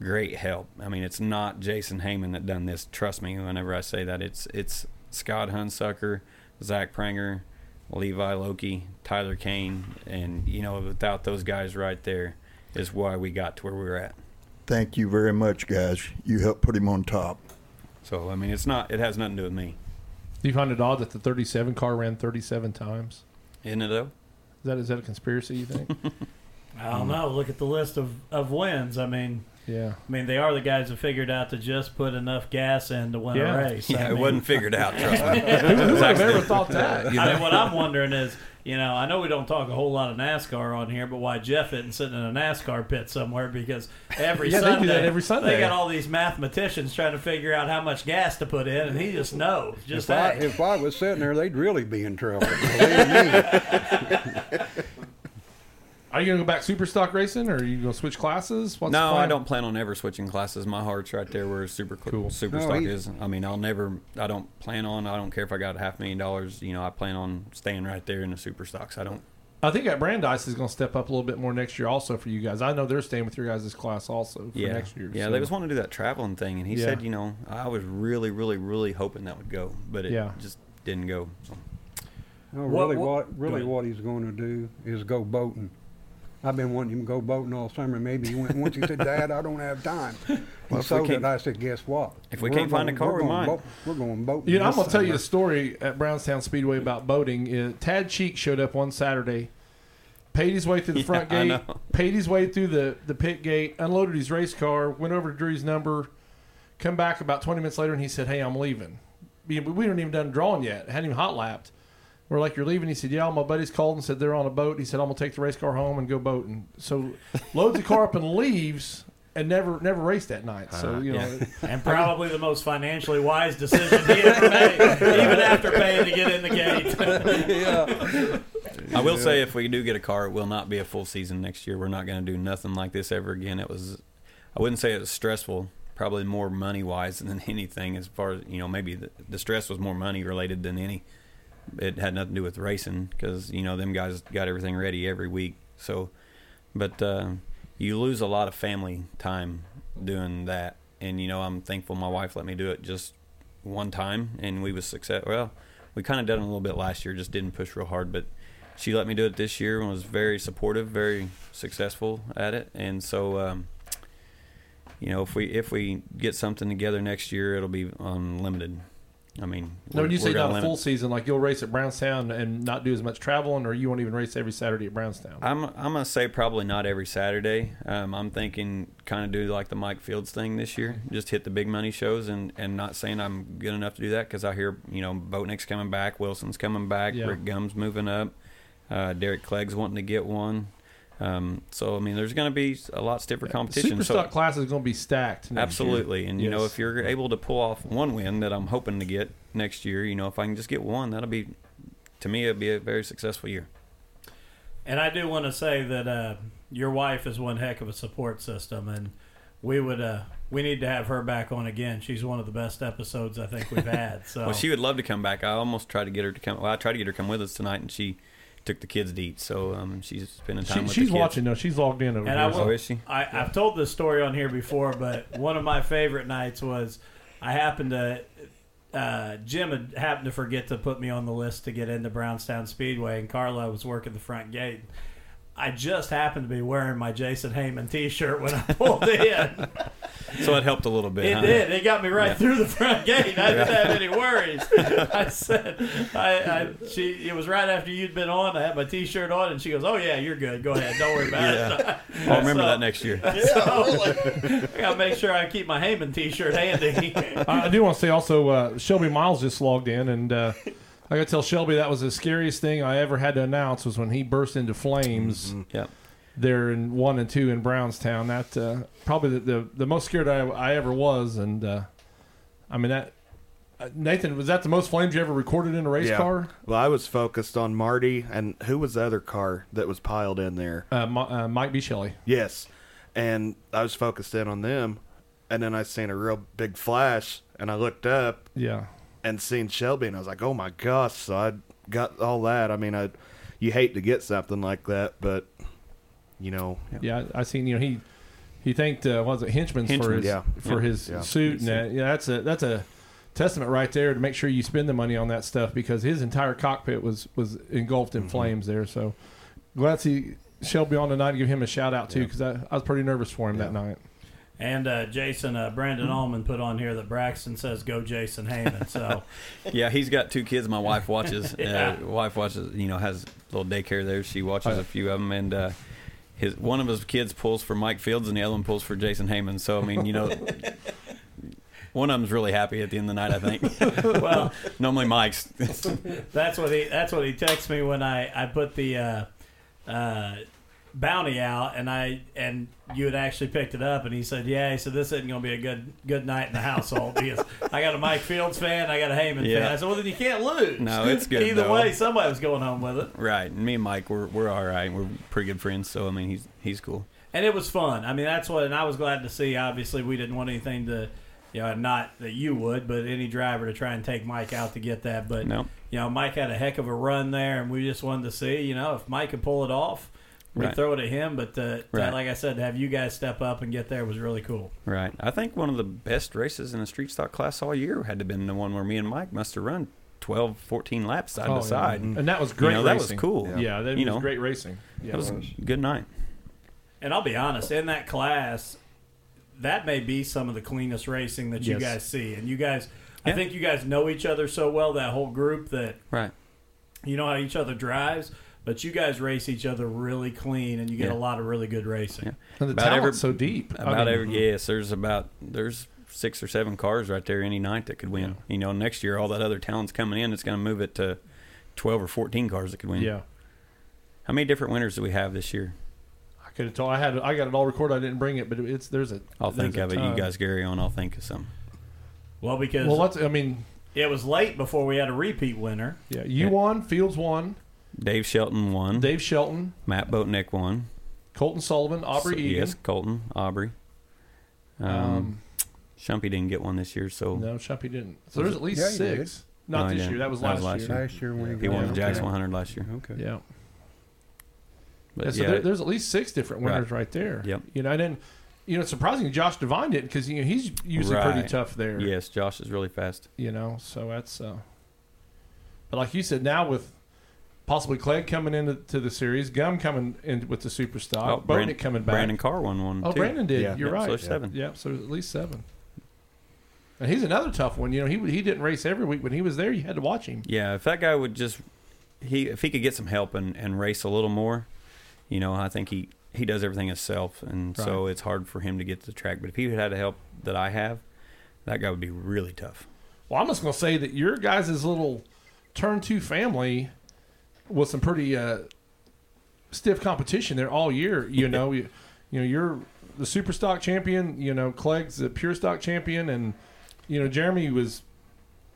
great help. I mean, it's not Jason Heyman that done this. Trust me, whenever I say that, it's it's Scott Hunsucker, Zach Pranger, Levi Loki, Tyler Kane, and you know without those guys right there is why we got to where we were at. Thank you very much, guys. You helped put him on top. So I mean, it's not. It has nothing to do with me. Do you find it odd that the 37 car ran 37 times? Isn't it though? Is that is that a conspiracy? You think? I don't know. Look at the list of, of wins. I mean, yeah. I mean, they are the guys that figured out to just put enough gas in to win Yeah. a race. Yeah, I it mean, wasn't figured out. Trust me. Who would have ever thought that? I mean, what I'm wondering is, you know, I know we don't talk a whole lot of NASCAR on here, but why Jeff isn't sitting in a NASCAR pit somewhere? Because every Yeah, they do Sunday, that every Sunday. they got all these mathematicians trying to figure out how much gas to put in, and he just knows. Just if, I, that. if I was sitting there, they'd really be in trouble. Believe me. Are you gonna go back super stock racing, or are you gonna switch classes? What's no, I don't plan on ever switching classes. My heart's right there where super Cool. cool. super No, stock he- is. I mean, I'll never. I don't plan on. I don't care if I got a half million dollars. You know, I plan on staying right there in the super stocks. I don't. I think that Brandeis is going to step up a little bit more next year, also for you guys. I know they're staying with your guys' class also for yeah, next year. yeah. so- They was wanting to do that traveling thing, and he Yeah. said, you know, I was really, really, really hoping that would go, but it Yeah. just didn't go. So. No, really, what- what, go really, what he's going to do is go boating. I've been wanting him to go boating all summer. Maybe he went once. He said, "Dad, I don't have time." He Well, if we sold it. I said, "Guess what? If we We're can't find a car, we're we going might." boat- We're going boating." You know, I'm going to tell you a story at Brownstown Speedway about boating. Uh, Tad Cheek showed up one Saturday, paid his way through the front Yeah, I gate, paid his way through the, the pit gate, unloaded his race car, went over to Drew's number, come back about 20 minutes later, and he said, Hey, I'm leaving. We we weren't even done drawing yet, hadn't even hot lapped. We're like, You're leaving? He said, Yeah, all my buddies called and said they're on a boat. He said, I'm going to take the race car home and go boating. So loads the car up and leaves. And never, never raced that night. So uh-huh. you know, yeah. and probably the most financially wise decision he ever made, even after paying to get in the gate. yeah. I will say, if we do get a car, it will not be a full season next year. We're not going to do nothing like this ever again. It was, I wouldn't say it was stressful. Probably more money wise than anything. As far as you know, maybe the, the stress was more money related than any. It had nothing to do with racing because you know them guys got everything ready every week. So, but uh, you lose a lot of family time doing that. And you know, I'm thankful my wife let me do it just one time, and we was success. Well, we kind of done a little bit last year, just didn't push real hard, but she let me do it this year and was very supportive, very successful at it. And so, um, you know, if we if we get something together next year, it'll be unlimited. I mean, no, when you say not a full season, like you'll race at Brownstown and not do as much traveling, or you won't even race every Saturday at Brownstown. I'm I'm gonna say probably not every Saturday. Um, I'm thinking kind of do like the Mike Fields thing this year, just hit the big money shows, and and not saying I'm good enough to do that because I hear you know Boatnick's coming back, Wilson's coming back, Yeah. Rick Gum's moving up, uh, Derek Clegg's wanting to get one. Um, so I mean, there's going to be a lot stiffer competition. Super so class is going to be stacked. absolutely, year. and you know if you're able to pull off one win that I'm hoping to get next year, you know if I can just get one, that'll be to me it'll be a very successful year. And I do want to say that uh, your wife is one heck of a support system, and we would uh, we need to have her back on again. She's one of the best episodes I think we've had. So Well, she would love to come back. I almost tried to get her to come. Well, I tried to get her to come with us tonight, and she took the kids to eat. So um, she's spending time She, with she's the kids. watching. No, she's logged in over And here. I so- will- Oh, is she? I, I've told this story on here before, but one of my favorite nights was I happened to uh, Jim had happened to forget to put me on the list to get into Brownstown Speedway, and Carla was working the front gate. I just happened to be wearing my Jason Heyman T-shirt when I pulled in. So it helped a little bit. It huh? did. It got me right Yeah. through the front gate. I didn't have any worries. I said, I, I, she, it was right after you'd been on. I had my T-shirt on, and she goes, "Oh yeah, you're good. Go ahead. Don't worry about it." I'll remember So- that next year. So, I gotta make sure I keep my Heyman T-shirt handy. I, I do want to say also, uh, Shelby Miles just logged in, and uh, I got to tell Shelby that was the scariest thing I ever had to announce was when he burst into flames Yeah. there in one and two in Brownstown. That uh, probably the, the the most scared I, I ever was, and uh, I mean that. Uh, Nathan, was that the most flames you ever recorded in a race Yeah. car? Well, I was focused on Marty and who was the other car that was piled in there? Uh, Mi- uh, Mike B. Shelley. Yes, and I was focused in on them, and then I seen a real big flash, and I looked up Yeah. And seen Shelby, and I was like, "Oh my gosh!" So I got all that. I mean, I you hate to get something like that, but you know, Yeah, I seen you know he he thanked uh, what was it Hinchman's for his yeah. for his Yeah. suit and that. Yeah, that's a that's a testament right there to make sure you spend the money on that stuff because his entire cockpit was was engulfed Mm-hmm. in flames there. So glad to see Shelby on tonight. To give him a shout out too because I, I was pretty nervous for him that night. And uh, Jason uh, Brandon Allman put on here that Braxton says go Jason Heyman. So Yeah, he's got two kids. My wife watches. Yeah. uh, wife watches. You know, has a little daycare there. She watches a few of them, and uh, his one of his kids pulls for Mike Fields, and the other one pulls for Jason Heyman. So I mean, you know, one of them's really happy at the end of the night. I think. well, Normally, Mike's. that's what he that's what he texted me when I I put the uh, uh, bounty out and I and you had actually picked it up and he said yeah he said this isn't going to be a good good night in the household because I got a Mike Fields fan I got a Heyman fan Yeah. I said well then you can't lose No, it's good, either though. way somebody was going home with it right. And me and Mike, we're we're all right. We're pretty good friends. So I mean, he's he's cool. and it was fun I mean that's what and I was glad to see obviously we didn't want anything to you know not that you would but any driver to try and take Mike out to get that but No. you know, Mike had a heck of a run there, and we just wanted to see, you know, if Mike could pull it off, we'd Right. throw it at him. But uh, to- Right. like I said, to have you guys step up and get there was really cool. Right. I think one of the best races in the street stock class all year had to been the one where me and Mike must have run 12, 14 laps side Oh, to yeah. side. And that was great. know, that was cool. Yeah, that You was know. great racing. Yeah, That was it good night. And I'll be honest, in that class, that may be some of the cleanest racing that you Yes. guys see. And you guys, I think you guys know each other so well, that whole group, that Right. you know how each other drives. But you guys race each other really clean, and you get Yeah. a lot of really good racing. Yeah. and the About talent's every- so deep. I About mean, every mm-hmm. yes, there's about there's six or seven cars right there any night that could win. You know, next year all that other talent's coming in. It's going to move it to twelve or fourteen cars that could win. yeah. How many different winners do we have this year? I could have told. I had. I got it all recorded. I didn't bring it, but it's there's a. I'll there's think a of it. ton. You guys carry on. I'll think of some. Well, because Well, let's. I mean, it was late before we had a repeat winner. yeah. You Yeah. won. Fields won. Dave Shelton won. Dave Shelton, Matt Boatnick won. Colton Sullivan, Aubrey So- Egan. Yes, Colton, Aubrey. Um, Um, Shumpy didn't get one this year, so no, Shumpy didn't. So there's at least Yeah, six. Not No, this year. That was That was last, last year. Last year when he, he won Yeah, the Jackson okay. 100 last year. Okay. Yeah. But Yeah, so yeah, there, there's at least six different winners right, there. Yep. You know, and then, you know, surprisingly, Josh Devine didn't because you know he's usually pretty tough there. yes, Josh is really fast. You know, so that's. uh But like you said, now with possibly Clegg coming into to the series, Gum coming in with the super stock, Oh, Brandon- coming back. Brandon Carr won one. oh, too. Brandon did. Yeah. You're Yep, right. so there's seven. Yeah, so at least seven. And he's another tough one. You know, he he didn't race every week. When he was there, you had to watch him. Yeah, if that guy would just he if he could get some help and, and race a little more, you know, I think he he does everything himself, and so it's hard for him to get to the track. But if he had the help that I have, that guy would be really tough. Well, I'm just going to say that your guys' little turn two family was some pretty uh, stiff competition there all year. You know, you, you know, you're the super stock champion. You know, Clegg's the pure stock champion, and you know, Jeremy was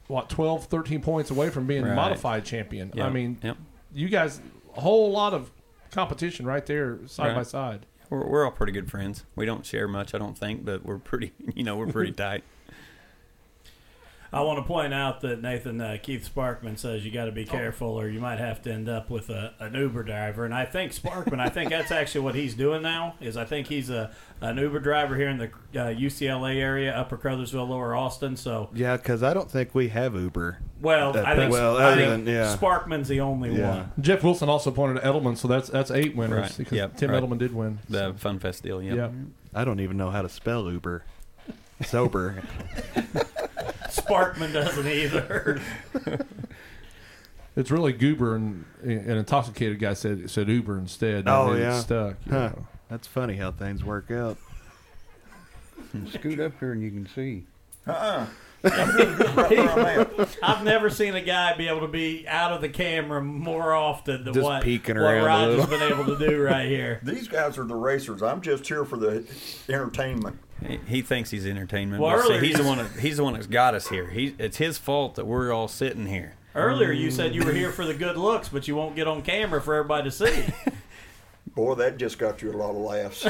what 12, 13 points away from being Right. modified champion. I mean, yep. you guys a whole lot of competition right there, side Right. by side. We're, we're all pretty good friends. We don't share much, I don't think, but we're pretty, you know, we're pretty tight. I want to point out that Nathan uh, Keith Sparkman says you got to be careful, or you might have to end up with a, an Uber driver. And I think Sparkman, I think that's actually what he's doing now. Is I think he's a an Uber driver here in the uh, UCLA area, Upper Crothersville, Lower Austin. So, Yeah, because I don't think we have Uber. well, I think, well, I think than- yeah. Sparkman's the only Yeah. one. Jeff Wilson also pointed to Edelman, so that's that's eight winners Right. because Yep, Tim right. Edelman did win. The Fun Fest deal, yeah. Yeah. I don't even know how to spell Uber. Sober. Sparkman doesn't either. It's really goober, and an intoxicated guy said said Uber instead. Oh, and it yeah. stuck. Huh. That's funny how things work out. Scoot up here and you can see. Uh-uh. Where I'm at. I've never seen a guy be able to be out of the camera more often than Just what, peeking what around a Roger's been able to do right here. These guys are the racers. I'm just here for the entertainment. He, he thinks he's entertainment. Well, but see, he's the one. That, he's the one that's got us here. He, it's his fault that we're all sitting here. Earlier, you said you were here for the good looks, but you won't get on camera for everybody to see. Boy, that just got you a lot of laughs.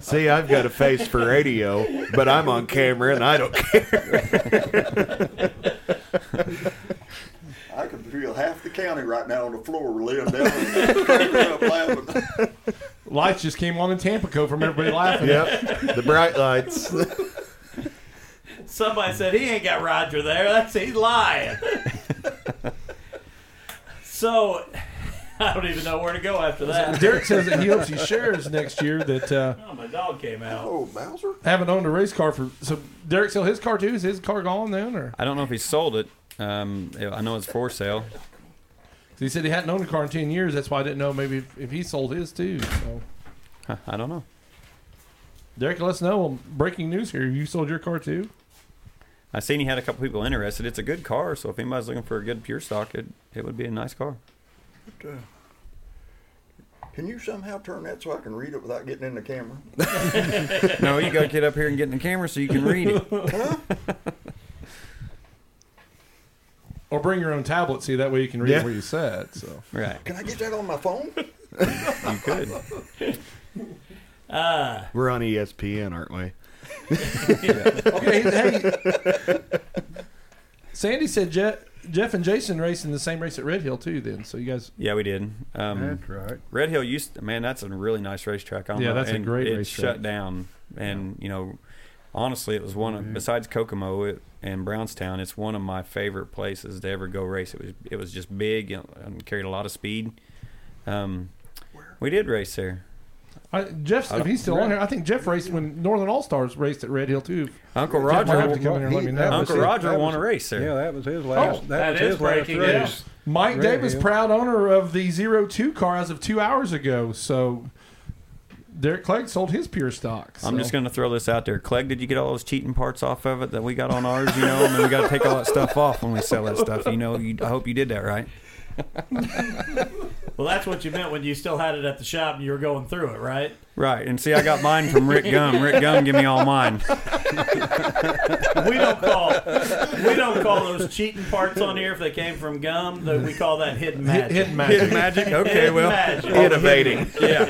See, I've got a face for radio, but I'm on camera and I don't care. I could feel half the County right now on the floor, laying down up laughing. Lights just came on in Tampico from everybody laughing. Yep, the bright lights. Somebody said he ain't got Roger there. That's he's lying. so I don't even know where to go after that. Derek says that he hopes he shares next year that uh, Oh, my dog came out. Oh, Bowser. haven't owned a race car for. So Derek sell his car too? Is his car gone then, or I don't know if he sold it. Um, I know it's for sale. He said he hadn't owned a car in ten years? That's why I didn't know maybe if, if he sold his too. So Huh, I don't know. Derek, let us know. Breaking news here: you sold your car too? I seen he had a couple people interested. It's a good car, so if anybody's looking for a good pure stock, it it would be a nice car. But, uh, can you somehow turn that so I can read it without getting in the camera? no, you got to get up here and get in the camera so you can read it. Or bring your own tablet, see that way you can read Yeah. it where you sat. So Right, Can I get that on my phone? you could. Uh, We're on ESPN, aren't we? okay, hey, Sandy said Jeff, Jeff and Jason raced in the same race at Red Hill too. Then, so you guys, Yeah, we did. Um, That's right. Red Hill used to, man, that's a really nice racetrack. I don't Yeah, know, that's a and great it racetrack. shut down, and you know, honestly, it was one of besides Kokomo it, and Brownstown, it's one of my favorite places to ever go race. It was it was just big and carried a lot of speed. Um, we did race there. I, Jeff, if he's still on here, I think Jeff raced when Northern All Stars raced at Red Hill too. Uncle Jeff might have to come in here and let me know. Uncle. Roger That won a race there. Yeah, that was his last. Oh, that, that was is his last breaking race. news. Mike Red Davis, Hill. proud owner of the Zero Two car as of two hours ago. So Derek Clegg sold his pure stock. I'm just going to throw this out there. Clegg, did you get all those cheating parts off of it that we got on ours? You know, I mean, we got to take all that stuff off when we sell that stuff. You know, you, I hope you did that right. well, that's what you meant when you still had it at the shop and you were going through it, right? Right, and see, I got mine from Rick Gum. Rick Gum, give me all mine. We don't call we don't call those cheating parts on here if they came from gum. That we call that hidden Hit- magic. hidden magic. Hidden Magic. Okay, Hidden well, magic. Innovating. yeah.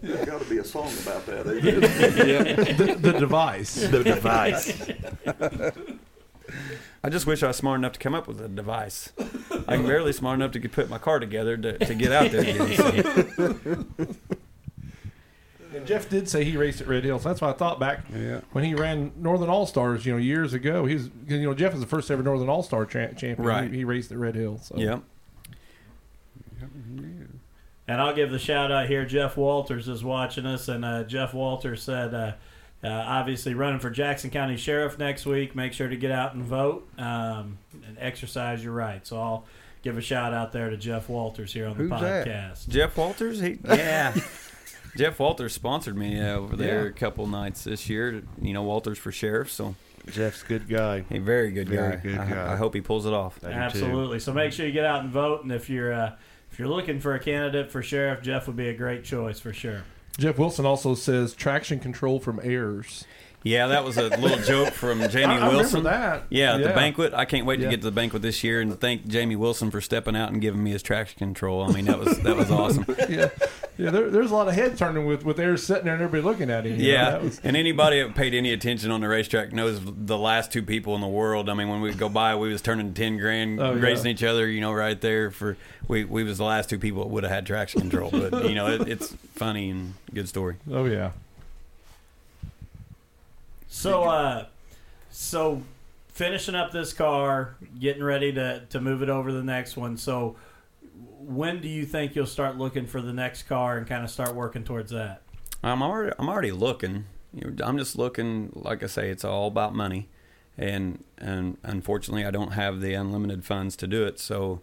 There's got to be a song about that. ain't there? the, the device. The device. I just wish I was smart enough to come up with a device. I'm barely smart enough to put my car together to, to get out there again. so. And Jeff did say he raced at Red Hill, so that's why I thought back Yeah. when he ran Northern All Stars, you know, years ago. He's you know Jeff was the first ever Northern All Star cha- champion. Right. He, he raced at Red Hill. So. Yep. And I'll give the shout out here. Jeff Walters is watching us, and uh, Jeff Walters said, uh, uh, obviously running for Jackson County Sheriff next week. Make sure to get out and vote um, and exercise your rights. So I'll give a shout out there to Jeff Walters here on the Who's that? podcast. Jeff Walters, he yeah. Jeff Walters sponsored me uh, over there Yeah. a couple nights this year. You know, Walters for sheriff, so Jeff's a good guy. a very good Very guy. good I, guy. I hope he pulls it off. I too. Absolutely. So make sure you get out and vote. And if you're uh, if you're looking for a candidate for sheriff, Jeff would be a great choice for sure. Jeff Wilson also says traction control from airs. Yeah, that was a little joke from Jamie I, Wilson. that. Yeah, at the banquet. I can't wait Yeah. to get to the banquet this year and thank Jamie Wilson for stepping out and giving me his traction control. I mean, that was that was awesome. yeah, yeah. There, there's a lot of head turning with with airs sitting there and everybody looking at him. you Yeah, that was- and anybody that paid any attention on the racetrack knows the last two people in the world. I mean, when we go by, we was turning ten grand, Oh, yeah. racing each other. You know, right there for we we was the last two people that would have had traction control. But you know, it, it's funny and good story. oh yeah. So, uh, so finishing up this car, getting ready to, to move it over to the next one. So, when do you think you'll start looking for the next car and kind of start working towards that? I'm already I'm already looking. You know, I'm just looking. Like I say, it's all about money, and and unfortunately, I don't have the unlimited funds to do it. So,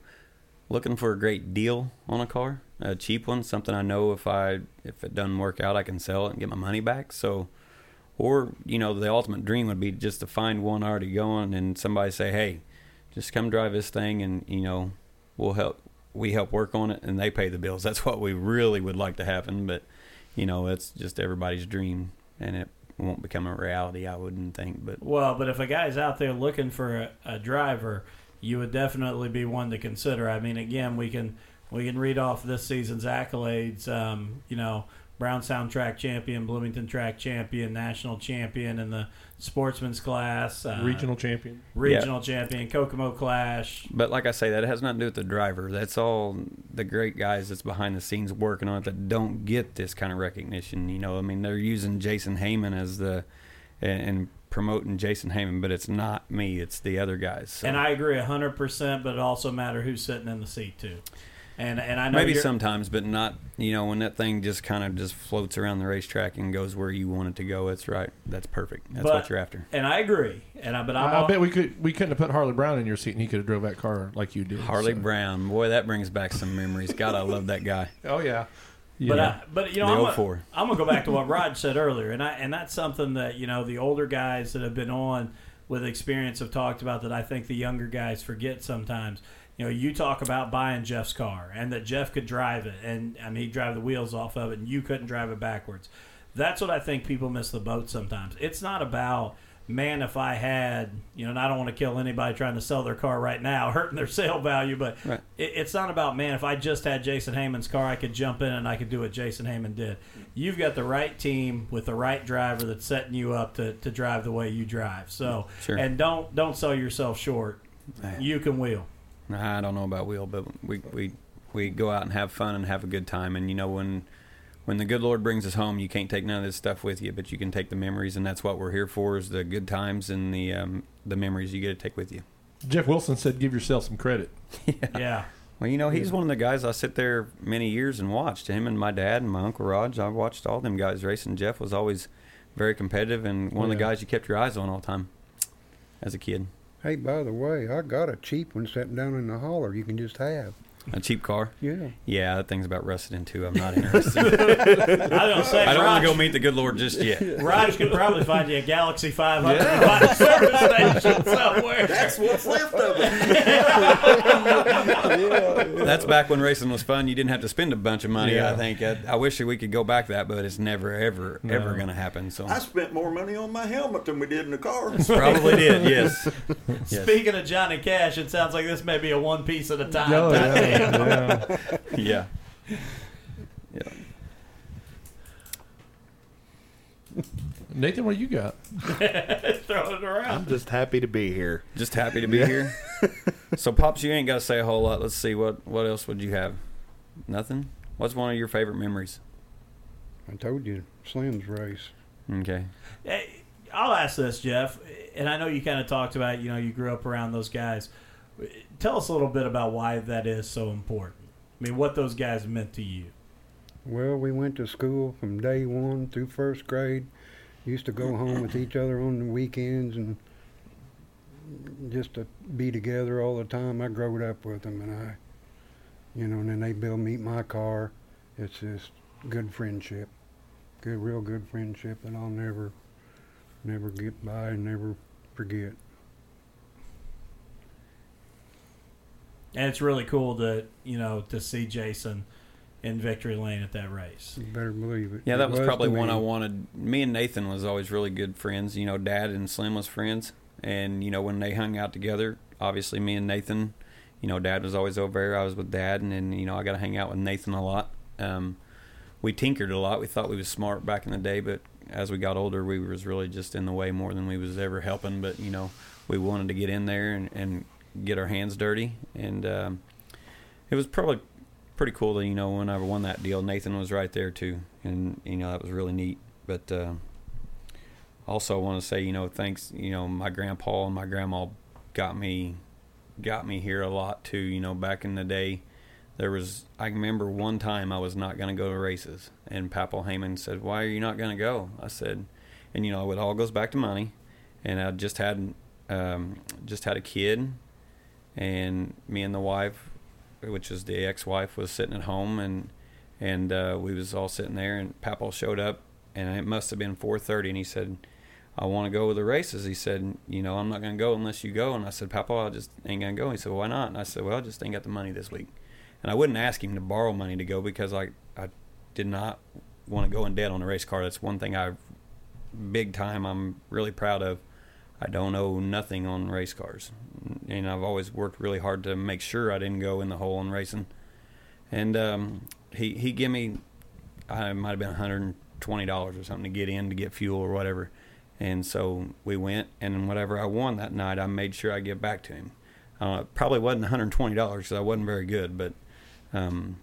looking for a great deal on a car, a cheap one, something I know if I if it doesn't work out, I can sell it and get my money back. So, or you know, the ultimate dream would be just to find one already going, and somebody say, "Hey, just come drive this thing, and you know, we'll help." We help work on it, and they pay the bills. That's what we really would like to happen, but you know, it's just everybody's dream, and it won't become a reality. I wouldn't think, but Well, but if a guy's out there looking for a, a driver, you would definitely be one to consider. I mean, again, we can we can read off this season's accolades. Um, you know, Brownstown track champion, Bloomington track champion, national champion in the sportsman's class, uh, Regional champion. regional champion, Kokomo Clash. But like I say, that has nothing to do with the driver. That's all the great guys that's behind the scenes working on it that don't get this kind of recognition. You know, I mean, they're using Jason Heyman as the and, and promoting Jason Heyman, but it's not me. It's the other guys. So. And I agree hundred percent, but it also matter who's sitting in the seat too. And and I know Maybe sometimes, but not. You know, when that thing just kind of just floats around the racetrack and goes where you want it to go, That's right. That's perfect. That's But- what you're after. And I agree. And I but I'm I, all- I bet we could we couldn't have put Harley Brown in your seat and he could have drove that car like you did. Harley so. Brown, boy, that brings back some memories. God, I love that guy. Oh yeah. But Yeah. I, but you know, I'm gonna, I'm gonna go back to what Rod said earlier, and I and that's something that you know the older guys that have been on with experience have talked about that I think the younger guys forget sometimes. You know, you talk about buying Jeff's car and that Jeff could drive it, and I mean he'd drive the wheels off of it, and you couldn't drive it backwards. That's what I think people miss the boat sometimes. It's not about man if I had you know, and I don't want to kill anybody trying to sell their car right now, hurting their sale value, but Right. it, it's not about man. If I just had Jason Heyman's car, I could jump in and I could do what Jason Heyman did. You've got the right team with the right driver that's setting you up to, to drive the way you drive. So, Sure. and don't don't sell yourself short. You can wheel. I don't know about wheel, but we we we go out and have fun and have a good time. And you know when when the good Lord brings us home, you can't take none of this stuff with you, but you can take the memories, and that's what we're here for: is the good times and the um, the memories you get to take with you. Jeff Wilson said, "Give yourself some credit." Yeah. Well, you know, he's one of the guys I sit there many years and watched. Him and my dad and my uncle Raj. I watched all them guys racing. Jeff was always very competitive and one of the guys you kept your eyes on all the time as a kid. Hey, by the way, I got a cheap one sitting down in the holler. You can just have. A cheap car. Yeah. Yeah, that thing's about rusted in too. I'm not interested. I don't say I don't want to go meet the good Lord just yet. Raj could probably find you a Galaxie 500 yeah. service station somewhere. That's what's left of it. That's back when racing was fun. You didn't have to spend a bunch of money. Yeah. I think. I, I wish we could go back that, but it's never, ever, ever going to happen. So I spent more money on my helmet than we did in the car. probably did. Yes. yes. Speaking of Johnny Cash, it sounds like this may be a one piece at a time. Type yeah, deal. Yeah. Yeah. Yeah. Nathan, what you got? Throw it around. I'm just happy to be here. Just happy to be here. so, pops, you ain't got to say a whole lot. Let's see what what else would you have? Nothing. What's one of your favorite memories? I told you, Slim's race. Okay. Hey, I'll ask this, Jeff, and I know you kind of talked about, you know, you grew up around those guys. Tell us a little bit about why that is so important. I mean, what those guys meant to you. Well, we went to school from day one through first grade. Used to go home with each other on the weekends and just to be together all the time. I growed up with them, and I, you know, and then they built me my car. It's just good friendship, good, real good friendship that I'll never, never get by and never forget. And it's really cool to, you know, to see Jason in victory lane at that race. You better believe it. Yeah, It that was, to probably one. I wanted. Me and Nathan was always really good friends. You know, Dad and Slim was friends, and you know when they hung out together, obviously me and Nathan. You know, Dad was always over there. I was with Dad, and then you know I got to hang out with Nathan a lot. Um, we tinkered a lot. We thought we was smart back in the day, but as we got older, we was really just in the way more than we was ever helping. But you know, we wanted to get in there and, and get our hands dirty, and um, it was probably pretty cool that you know when I won that deal, Nathan was right there too, and you know that was really neat. But uh, also, I want to say you know thanks you know my grandpa and my grandma got me got me here a lot too. You know back in the day, there was I remember one time I was not going to go to races, and Papal Heyman said, "Why are you not going to go?" I said, and you know it all goes back to money, and I just had um, just had a kid, and me and the wife which is the ex-wife, was sitting at home, and and uh, we was all sitting there, and Papal showed up, and it must have been 4:30, and he said, "I want to go with the races." He said, "You know, I'm not going to go unless you go." And I said, "Papal, I just ain't going to go." He said, "Why not?" And I said, "Well, I just ain't got the money this week," and I wouldn't ask him to borrow money to go because I I did not want to go in debt on a race car. That's one thing I big time I'm really proud of. I don't owe nothing on race cars, and I've always worked really hard to make sure I didn't go in the hole in racing. And um, he he gave me I might have been 120 dollars or something to get in to get fuel or whatever. And so we went, and whatever I won that night, I made sure I give back to him. Uh, probably wasn't 120 dollars because I wasn't very good, but um,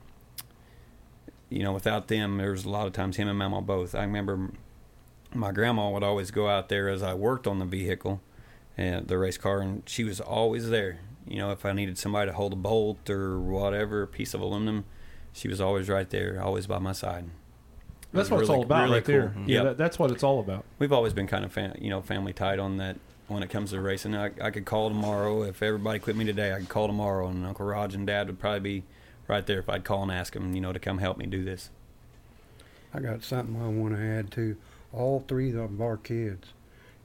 you know, without them, there was a lot of times him and Mama both. I remember my grandma would always go out there as I worked on the vehicle and the race car, and she was always there. You know, if I needed somebody to hold a bolt or whatever, piece of aluminum, she was always right there, always by my side. That's was what it's all about really right there. cool. Yeah, that, that's what it's all about. We've always been kind of fam- you know family tight on that when it comes to racing. I, I could call tomorrow if everybody quit me today. I could call tomorrow, and Uncle Raj and Dad would probably be right there if I'd call and ask them, you know, to come help me do this. I got something I want to add to. All three of our kids,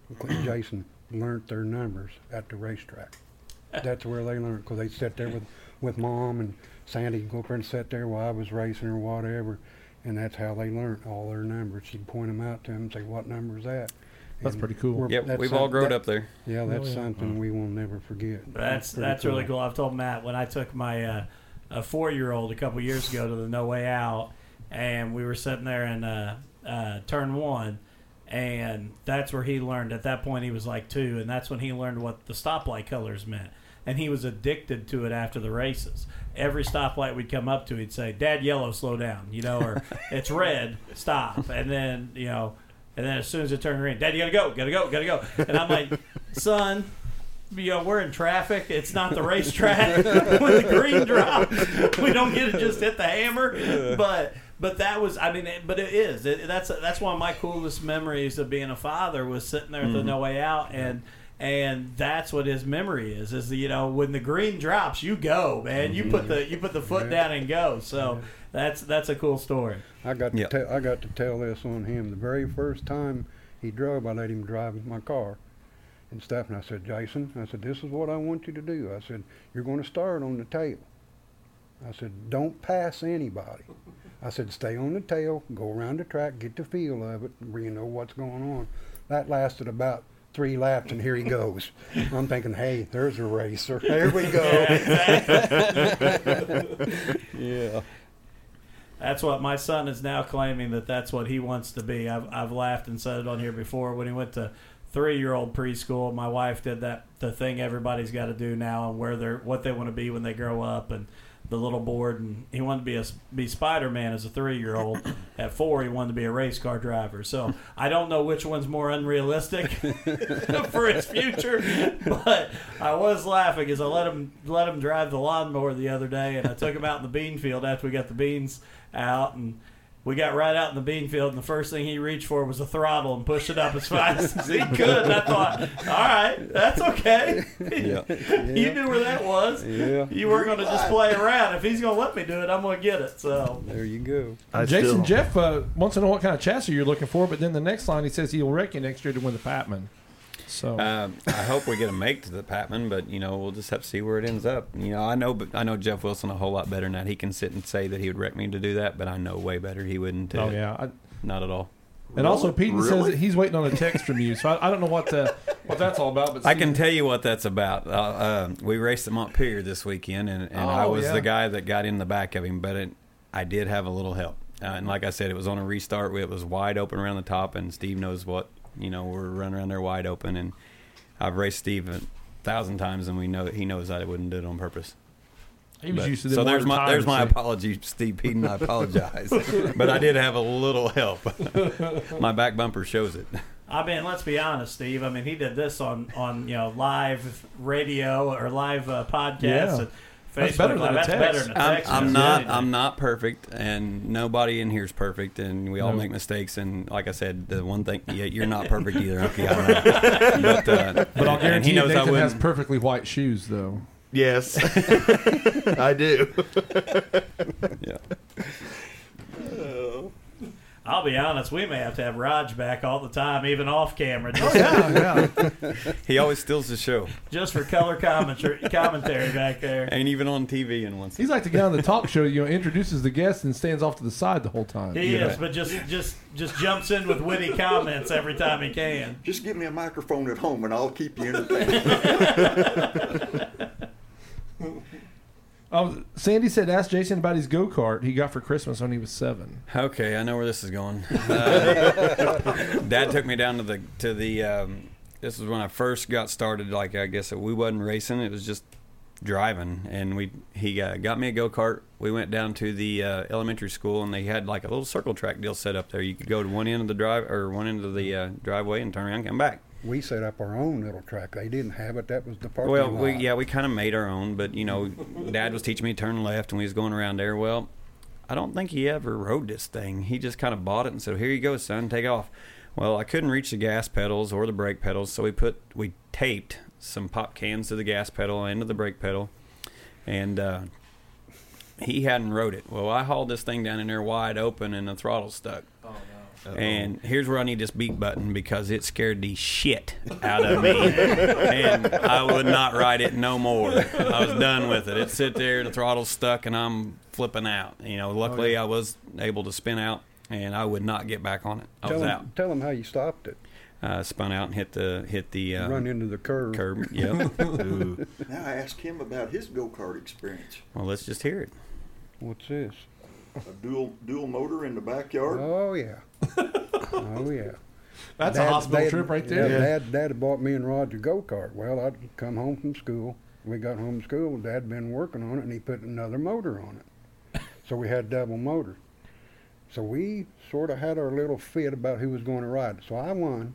including Jason, learned their numbers at the racetrack. That's where they learned because they sat there with, with mom and Sandy go up there and sat there while I was racing or whatever, and that's how they learned all their numbers. She'd point them out to them and say, "What number is that?" That's And pretty cool. we're- Yep, that's we've all some- grown that- up there. Yeah, that's yeah. something we will never forget. That's pretty that's really cool. I've told Matt when I took my uh, a four year old a couple years ago to the No Way Out, and we were sitting there in uh, uh, turn one, and that's where he learned. At that point, he was like two, and that's when he learned what the stoplight colors meant. And he was addicted to it after the races. Every stoplight we'd come up to, he'd say, "Dad, yellow, slow down," you know, or "It's red, stop." And then you know, and then as soon as it turned green, "Dad, you gotta go, gotta go, gotta go." And I'm like, "Son, you know, we're in traffic. It's not the racetrack. when the green drops, we don't get to just hit the hammer. But but that was, I mean, it, but it is. It, that's that's one of my coolest memories of being a father was sitting there at the mm-hmm. No Way Out and. And that's what his memory is. Is you know when the green drops, you go, man. You put mm-hmm. the you put the foot down and go. So that's that's a cool story. I got to Yep. tell I got to tell this on him. The very first time he drove, I let him drive my car and stuff. And I said, Jason, I said, this is what I want you to do. I said, you're going to start on the tail. I said, don't pass anybody. I said, stay on the tail, go around the track, get the feel of it, where you know what's going on. That lasted about three laps, and here he goes. I'm thinking, hey, there's a racer. There we go. Yeah. That's what my son is now claiming that that's what he wants to be. I've, I've laughed and said it on here before. When he went to three year old preschool, my wife did that the thing everybody's got to do now and where they're what they want to be when they grow up and the little board and he wanted to be a be Spider Man as a three year old. At four, he wanted to be a race car driver. So I don't know which one's more unrealistic for his future, but I was laughing as I let him let him drive the lawnmower the other day, and I took him out in the bean field after we got the beans out and. We got right out in the bean field, and the first thing he reached for was a throttle and pushed it up as fast as he could. And I thought, all right, that's okay. Yeah. you knew where that was. Yeah. You weren't going to just play around. If he's going to let me do it, I'm going to get it. So There you go. I Jason still- Jeff uh, wants to know what kind of chassis you're looking for, but then the next line he says he'll wreck you next year to win the Patman. So Um, I hope we get a make to the Patman, but you know we'll just have to see where it ends up. You know, I know, but I know Jeff Wilson a whole lot better than that. He can sit and say that he would wreck me to do that, but I know way better he wouldn't. oh uh, yeah, I, not at all. and also Peyton says that he's waiting on a text from you. So I, I don't know what the, what that's all about. But I can tell you what that's about. Uh, uh, we raced at Montpelier this weekend, and, and I Oh, was yeah. the guy that got in the back of him, but it, I did have a little help. Uh, and like I said, it was on a restart. It was wide open around the top, and Steve knows what you know. We're running around there wide open, and I've raced Steve a thousand times, and we know that he knows that I wouldn't do it on purpose. he was But- used to so there's water my there's tires, my so- apology, Steve Peden. I apologize, but I did have a little help. my back bumper shows it. I mean, let's be honest, Steve. I mean, he did this on on you know live radio or live uh, podcasts Yeah. and Facebook That's better than Live. a That's text. better than a I'm, text. I'm message. not I'm not perfect, and nobody in here is perfect, and we all No. make mistakes. And like I said, the one thing, yeah, you're not perfect either. Okay, I know. but uh, But I'll and guarantee he you knows I Nathan has wouldn't. perfectly white shoes, though. Yes, I do. yeah. I'll be honest. We may have to have Raj back all the time, even off camera, just, yeah, yeah. He always steals the show, just for color commentary, commentary back there. and even on TV. And once He's like the guy on the talk show. You know, introduces the guest and stands off to the side the whole time. He you know. is, but just just just jumps in with witty comments every time he can. Just give me a microphone at home and I'll keep you entertained. Oh, Sandy said, ask Jason about his go kart he got for Christmas when he was seven. Okay, I know where this is going. Uh, Dad took me down to the to the. Um, this was when I first got started. Like I guess we wasn't racing; it was just driving. And we he uh, got me a go kart. We went down to the uh, elementary school, and they had like a little circle track deal set up there. You could go to one end of the drive or one end of the uh, driveway and turn around and come back. We set up our own little track. They didn't have it. That was the parking Well, lot. we, yeah, we kind of made our own, but you know, Dad was teaching me to turn left, and we was going around there. Well, I don't think he ever rode this thing. He just kind of bought it and said, "Here you go, son, take off." Well, I couldn't reach the gas pedals or the brake pedals, so we put we taped some pop cans to the gas pedal and to the brake pedal, and uh, he hadn't rode it. Well, I hauled this thing down in there wide open, and the throttle stuck. And here's where I need this beat button because it scared the shit out of me, and I would not ride it no more. I was done with it. It sit there, the throttle's stuck, and I'm flipping out. You know, luckily I was able to spin out, and I would not get back on it. I tell was them, out. Tell them how you stopped it. Uh, spun out and hit the hit the uh, Run into the curb. curb. Yep. Now I asked him about his go kart experience. Well, let's just hear it. What's this? A dual dual motor in the backyard. Oh yeah. oh yeah. That's a hospital Dad- trip right Yeah, there. Dad, Dad had bought me and Roger go kart. Well, I'd come home from school. We got home from school. Dad had been working on it, and he put another motor on it. So we had double motor. So we sort of had our little fit about who was going to ride it. So I won.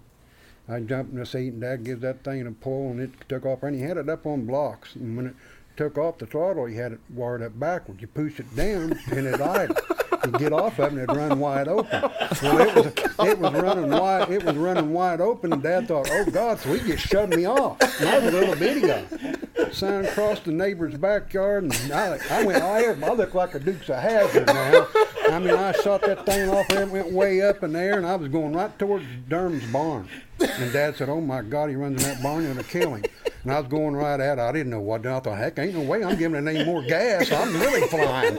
I jumped in the seat, and Dad gives that thing a pull, and it took off. And he had it up on blocks. And when it took off the throttle, he had it wired up backwards. You push it down, and it idled. You get off of it, and it'd run wide open. Well, it was it was running wide. It was running wide open, and Dad thought, "Oh God!" So he just shoved me off. And I was a little bitty guy. Sign across the neighbor's backyard, and I, I went, oh, I, I look like a Dukes of Hazzard now. I mean, I shot that thing off and went way up in there, and I was going right towards Durham's barn. And Dad said, "Oh my God, he runs in that barn, you're gonna kill him." And I was going right at it. I didn't know what. I thought, heck, ain't no way I'm giving it any more gas. I'm really flying.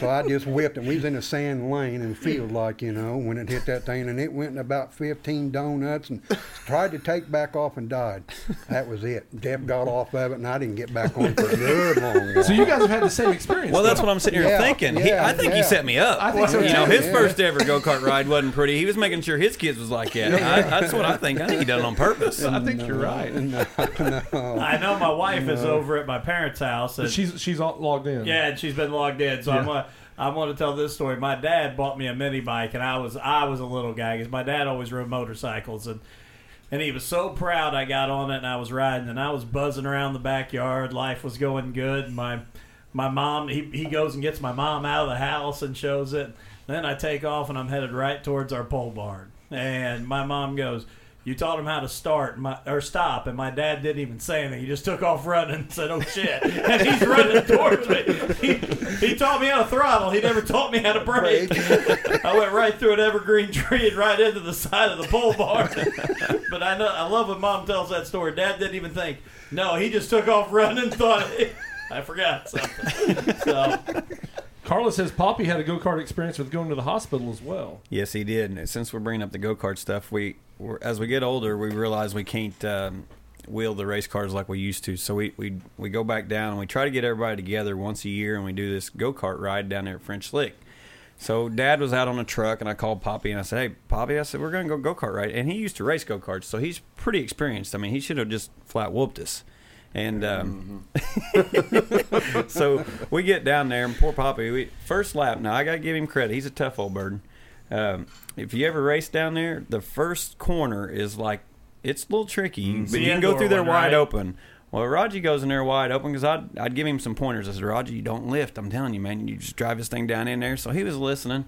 So I just whipped, and we was in a sand lane and field like you know when it hit that thing, and it went in about 15 donuts and tried to take back off and died. That was it. Jeff got off of it, and I didn't get back on for a good long while. So you guys have had the same experience. Well, that's what I'm sitting here Yeah, thinking. He, I think he yeah. set me up. I think so, You know, his Yeah. first ever go kart ride wasn't pretty. He was making sure his kids was like that. I, that's what I think. I think he done it on purpose. I think you're right. No, no. I know my wife is over at my parents' house, and She's she's all logged in. yeah, and she's been logged in. So I'm Yeah. I want to tell this story. My dad bought me a mini bike, and I was I was a little guy because my dad always rode motorcycles, and and he was so proud I got on it and I was riding, and I was buzzing around the backyard. Life was going good. My my mom he he goes and gets my mom out of the house and shows it. Then I take off and I'm headed right towards our pole barn, and my mom goes. You taught him how to start my, or stop, and my dad didn't even say anything. He just took off running and said, "Oh shit!" And he's running towards me. He, he taught me how to throttle. He never taught me how to brake. I went right through an evergreen tree and right into the side of the pole barn. but I know I love when mom tells that story. Dad didn't even think. No, he just took off running. and Thought I forgot something. So Carla says Poppy had a go kart experience with going to the hospital as well. Yes, he did. And since we're bringing up the go kart stuff, we as we get older, we realize we can't um, wheel the race cars like we used to. So we, we we go back down and we try to get everybody together once a year, and we do this go kart ride down there at French Lick. So Dad was out on a truck, and I called Poppy and I said, "Hey, Poppy," I said, "We're going to go go kart ride." And he used to race go karts, so he's pretty experienced. I mean, he should have just flat whooped us. And um, so we get down there, and poor Poppy, we, first lap. Now I got to give him credit; he's a tough old bird. Um, if you ever race down there, the first corner is like it's a little tricky, but you can go through there wide right? open. Well, Raji goes in there wide open because I'd, I'd give him some pointers. I said, Raji, you don't lift. I'm telling you, man. You just drive this thing down in there. So he was listening.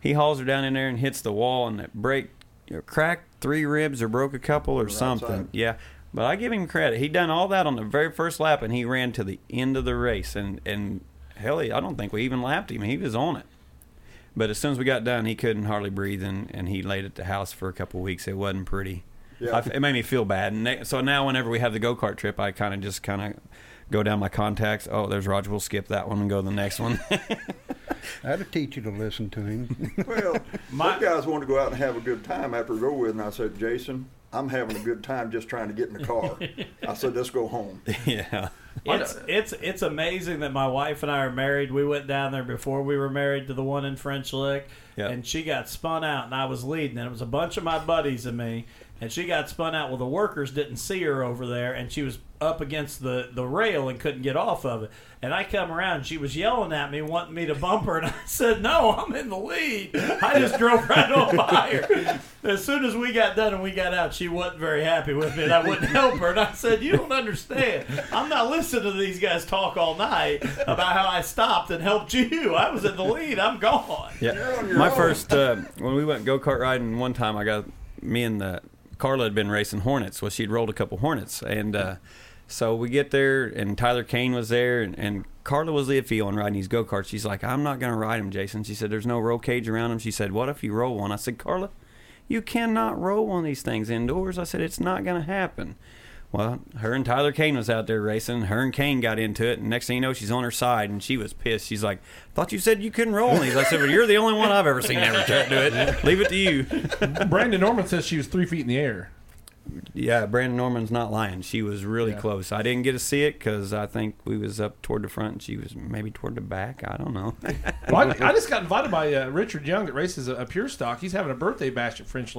He hauls her down in there and hits the wall, and it break, you know, cracked three ribs or broke a couple or something. side. Yeah. But I give him credit. He done all that on the very first lap, and he ran to the end of the race. And, and hell, I don't think we even lapped him. He was on it. But as soon as we got done, he couldn't hardly breathe, and, and he laid at the house for a couple of weeks. It wasn't pretty. Yeah. I, it made me feel bad. And they, so now, whenever we have the go kart trip, I kind of just kind of go down my contacts. Oh, there's Roger. We'll skip that one and go to the next one. That'll teach you to listen to him. Well, My- some guys want to go out and have a good time after go with, and I said, Jason, I'm having a good time just trying to get in the car. I said, let's go home. yeah. It's it's it's amazing that my wife and I are married. We went down there before we were married to the one in French Lick, Yeah. and she got spun out, and I was leading, and it was a bunch of my buddies and me, and she got spun out. Well, the workers didn't see her over there, and she was up against the the rail and couldn't get off of it. And I come around, and she was yelling at me, wanting me to bump her, and I said, "No, I'm in the lead." I just drove right on by her. As soon as we got done and we got out, she wasn't very happy with me, and I wouldn't help her. And I said, "You don't understand. I'm not listening to these guys talk all night about how I stopped and helped you. I was in the lead. I'm gone." Yeah. My first uh, when we went go kart riding one time, I got me and the Carla had been racing Hornets. Well, she'd rolled a couple Hornets, and uh, so we get there, and Tyler Kane was there, and, and Carla was the iffy on riding these go karts. She's like, "I'm not going to ride them, Jason." She said, "There's no roll cage around them." She said, "What if you roll one?" I said, "Carla, you cannot roll one of these things indoors." I said, "It's not going to happen." Well, her and Tyler Kane was out there racing. Her and Kane got into it, and next thing you know, she's on her side, and she was pissed. She's like, "Thought you said you couldn't roll these." I said, "Well, you're the only one I've ever seen ever try to do it. Leave it to you." Brandon Norman says she was three feet in the air. Yeah, Brandon Norman's not lying. She was really Yeah. close. I didn't get to see it because I think we was up toward the front, and she was maybe toward the back. I don't know. Well, I, I just got invited by uh, Richard Young that races a, a pure stock. He's having a birthday bash at French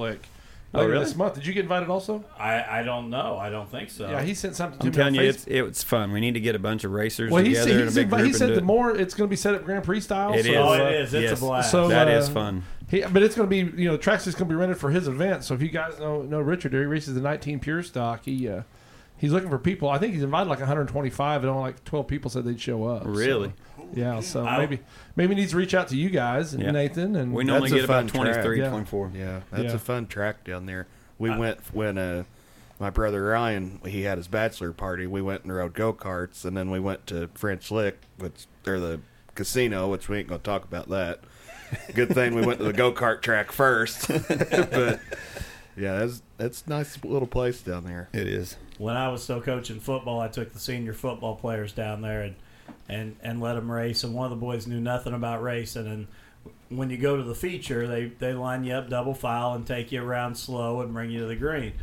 Lick Oh, really? this month. Did you get invited also? I, I don't know. I don't think so. Yeah, he sent something to I'm me telling on you, Facebook. it's it's fun. We need to get a bunch of racers Well, he together said, in a big but group he and said the it. more it's going to be set up Grand Prix style. It so, is. Oh, uh, it is. It's Yes. a blast. So- That uh, is fun. He, but it's going to be, you know, the track's just going to be rented for his event. So if you guys know know Richard, there he races the 19 pure stock. He uh, he's looking for people. I think he's invited like 125, and only like 12 people said they'd show up. So, Really? yeah. So I- maybe maybe he needs to reach out to you guys, and Yeah. Nathan, and We normally That's a get about fun track. 23, Yeah. 24. Yeah, that's Yeah. a fun track down there. We I- went when uh, my brother Ryan he had his bachelor party. We went and rode go karts, and then we went to French Lick, which or the casino, which we ain't gonna talk about that. Good thing we went to the go kart track first, but yeah, that's that's a nice little place down there. It is. When I was still coaching football, I took the senior football players down there and and and let them race. And one of the boys knew nothing about racing. And when you go to the feature, they they line you up double file and take you around slow and bring you to the green.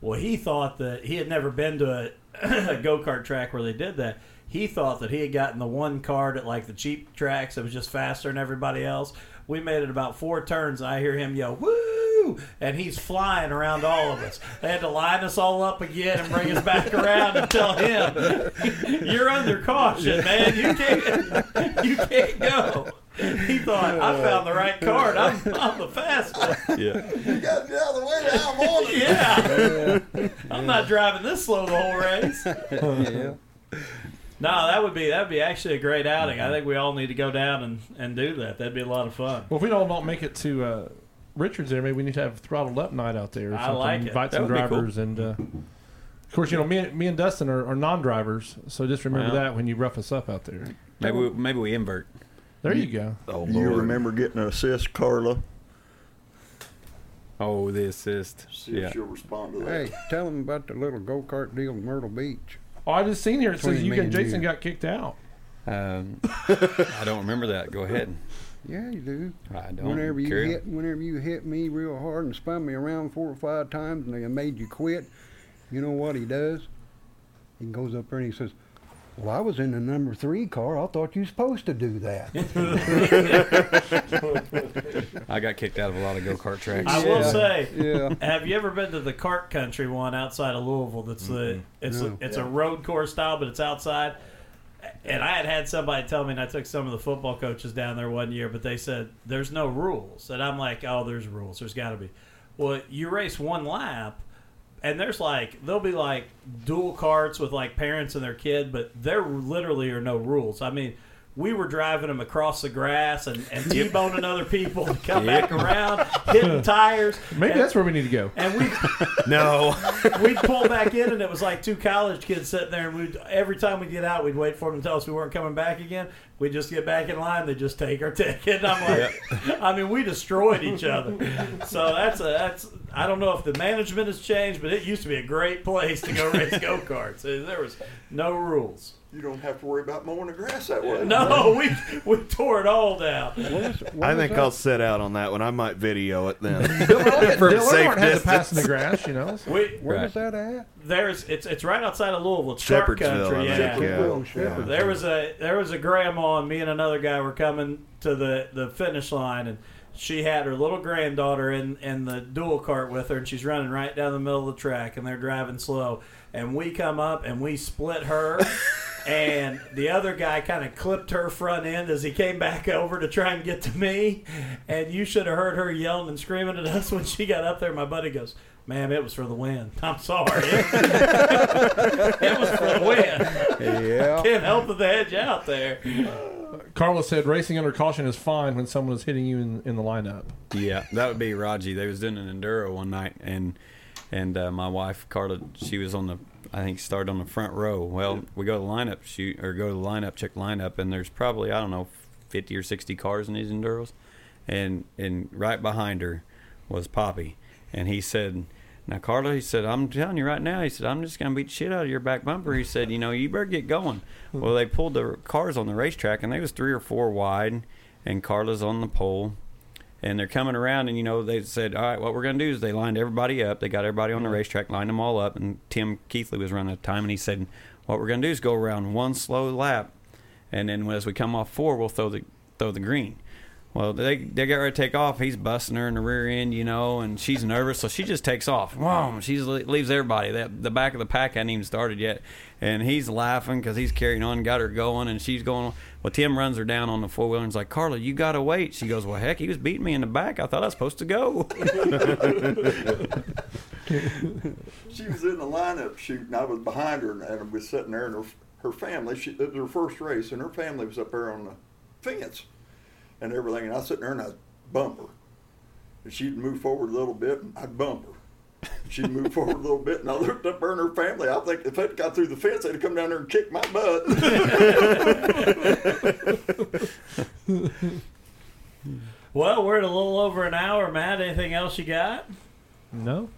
Well, he thought that he had never been to a, a go kart track where they did that. He thought that he had gotten the one card at like the cheap tracks that was just faster than everybody else. We made it about four turns, and I hear him yell, "Woo!" And he's flying around all of us. They had to line us all up again and bring us back around and tell him, "You're under caution, man. You can't, you can't go." He thought I found the right card. I'm, I'm the fast one. Yeah. You got to get out of the way. now, I'm on it. Yeah, I'm not driving this slow the whole race. yeah. No, that would be that would be actually a great outing. I think we all need to go down and, and do that. That'd be a lot of fun. well, if we don't don't make it to uh, Richards there, maybe we need to have throttled up night out there. Or I something. like it. Invite That some would be cool. drivers, and uh, of course, you know, me, and- me and Dustin are, are non-drivers, so just remember Well. that when you rough us up out there. Maybe we, maybe we invert. There you go. Oh You remember getting an assist, Carla? Oh, the assist. See Yeah. if she'll respond to that. Hey, tell them about the little go kart deal in Myrtle Beach. Oh, I just seen here it says you me and and Jason you. got kicked out. Um, I don't remember that. Go ahead. Yeah, you do. I don't. Whenever you Carry on. hit, whenever you hit me real hard and spun me around four or five times, and they made you quit, you know what he does? He goes up there and he says, "Well, I was in the number three car. I thought you were supposed to do that." I got kicked out of a lot of go kart tracks. I will Yeah. say, yeah. have you ever been to the Kart Kountry one outside of Louisville? That's the it's No. a, it's a road course style, but it's outside. And I had had somebody tell me, and I took some of the football coaches down there one year, but they said there's no rules, and I'm like, oh, there's rules. There's got to be. Well, you race one lap, and there's like there'll be like dual carts with like parents and their kid, but there literally are no rules. I mean. We were driving them across the grass and, and T-boning other people to come back around, hitting tires. Maybe and, that's where we need to go. and we No, we'd pull back in, and it was like two college kids sitting there. And we'd every time we would get out, we'd wait for them to tell us we weren't coming back again. We'd just get back in line. They just take our ticket. And I'm like, I mean, we destroyed each other. So that's a that's I don't know if the management has changed, but it used to be a great place to go race go karts. There was no rules. You don't have to worry about mowing the grass that way. No, we we tore it all down. What what I think that? I'll sit out on that one. I might video it then. Dylan For a Dylan safe Earnhardt had to pass in distance. the grass, you know. so- We Where Right. was that at? there's it's it's right outside of Louisville, it's Shark Shepherdsville, Country. I Yeah. think, yeah. Shepherd. There was a there was a grandma and me and another guy were coming to the, the finish line and she had her little granddaughter in, in the dual cart with her and she's running right down the middle of the track and they're driving slow and we come up and we split her and the other guy kind of clipped her front end as he came back over to try and get to me and you should have heard her yelling and screaming at us when she got up there my buddy goes Ma'am, it was for the win. I'm sorry. it was for the win. Yeah. Can't help but the edge out there. Carlos said racing under caution is fine when someone is hitting you in, in the lineup. Yeah, that would be Raji. They was doing an enduro one night, and and uh, my wife Carla, she was on the, I think started on the front row. Well, we go to the lineup shoot or go to the lineup check lineup, and there's probably I don't know, fifty or sixty cars in these enduros, and and right behind her was Poppy, and he said. Now, Carla, he said, I'm telling you right now, he said, I'm just going to beat shit out of your back bumper. He said, you know, you better get going. Well, they pulled the cars on the racetrack, and they was three or four wide, and Carla's on the pole and they're coming around and you know they said all right what we're going to do is they lined everybody up. They got everybody on the racetrack lined them all up and tim keithley was running at the time and he said what we're going to do is go around one slow lap and then as we come off four we'll throw the throw the green. Well they they get ready to take off. He's busting her in the rear end you know and she's nervous so she just takes off. Whoa, she leaves everybody. The, the back of the pack hadn't even started yet. And he's laughing because he's carrying on got her going and she's going well tim runs her down on the four-wheeler and is like carla you gotta wait she goes well heck he was beating me in the back i thought i was supposed to go She was in the lineup shooting. I was behind her, and I was sitting there, and her, her family. She, it was her first race, and her family was up there on the fence and everything. And I was sitting there, and I'd bump her. And she'd move forward a little bit, and I'd bump her. She'd move forward a little bit, and I looked up her and her family. I think if they'd got through the fence, they'd have come down there and kicked my butt. Well, we're at a little over an hour, Matt. Anything else you got? No,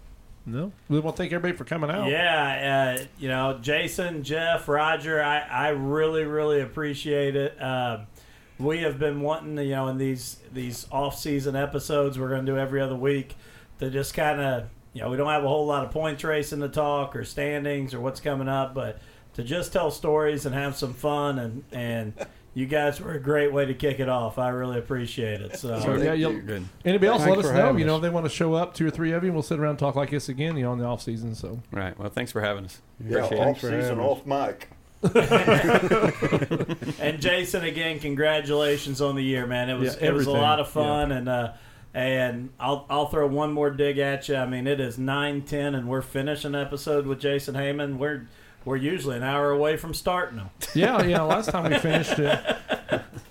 no. We want to thank everybody for coming out. Yeah, uh, you know, Jason, Jeff, Roger, I, I really, really appreciate it. Um, we have been wanting, you know, in these these off season episodes we're going to do every other week to just kind of, you know, we don't have a whole lot of points racing to talk or standings or what's coming up, but to just tell stories and have some fun and and. You guys were a great way to kick it off. I really appreciate it. So, So, yeah, you'll, Good. anybody else, Thanks let us know. You know, us. if they want to show up, two or three of you, we'll sit around and talk like this again, you know, in the off season. So, right well thanks for having us yeah, Appreciate it. off for season, having off mic. and Jason, again, congratulations on the year, man. It was Yeah, it was a lot of fun, and uh, and I'll I'll throw one more dig at you. I mean, it is nine ten, and we're finishing episode with Jason Heyman. We're we're usually an hour away from starting them. yeah, yeah. Last time we finished it,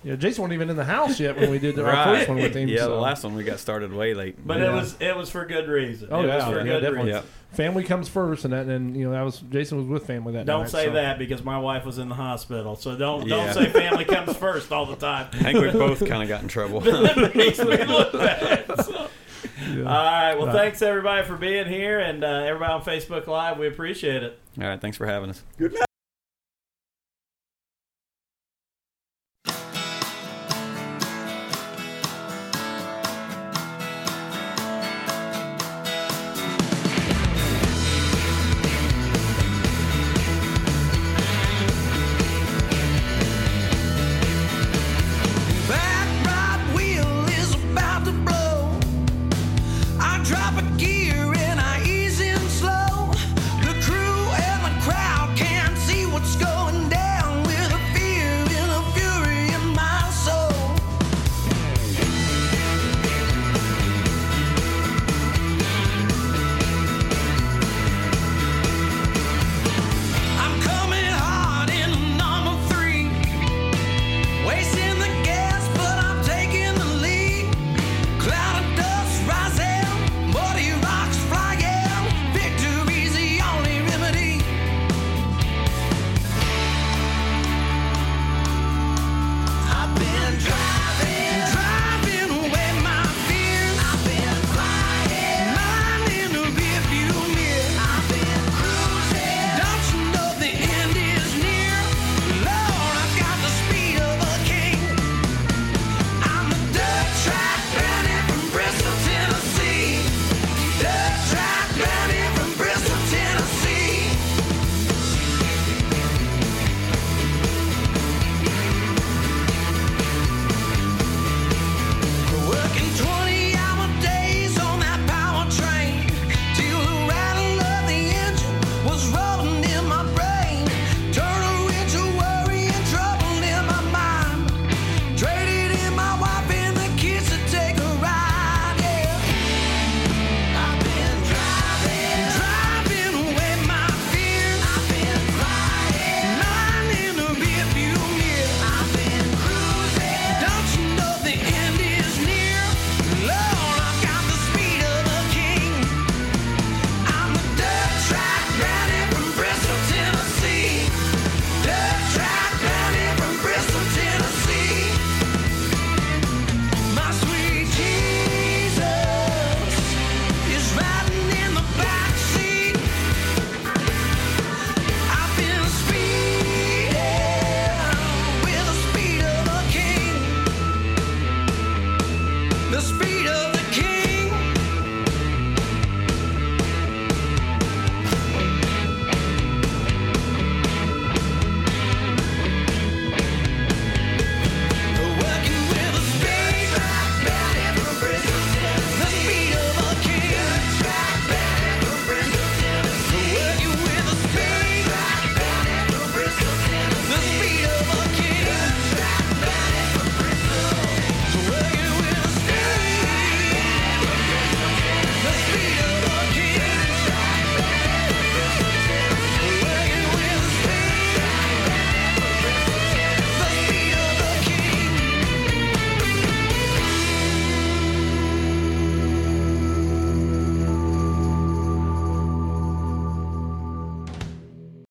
yeah, Jason wasn't even in the house yet when we did our first one with him. yeah so. the last one we got started way late But Yeah. it was it was for good reason. Oh, it yeah, was for yeah, good definitely. reason. yeah family comes first, and that, and you know, that was Jason was with family that night. Don't night. say so. that because my wife was in the hospital. So don't Yeah. don't say family comes first all the time. i think we both kind of got in trouble it makes me look bad. So. Yeah. All right. Well, Right. thanks everybody for being here, and uh, everybody on Facebook Live. We appreciate it. all right thanks for having us Good night.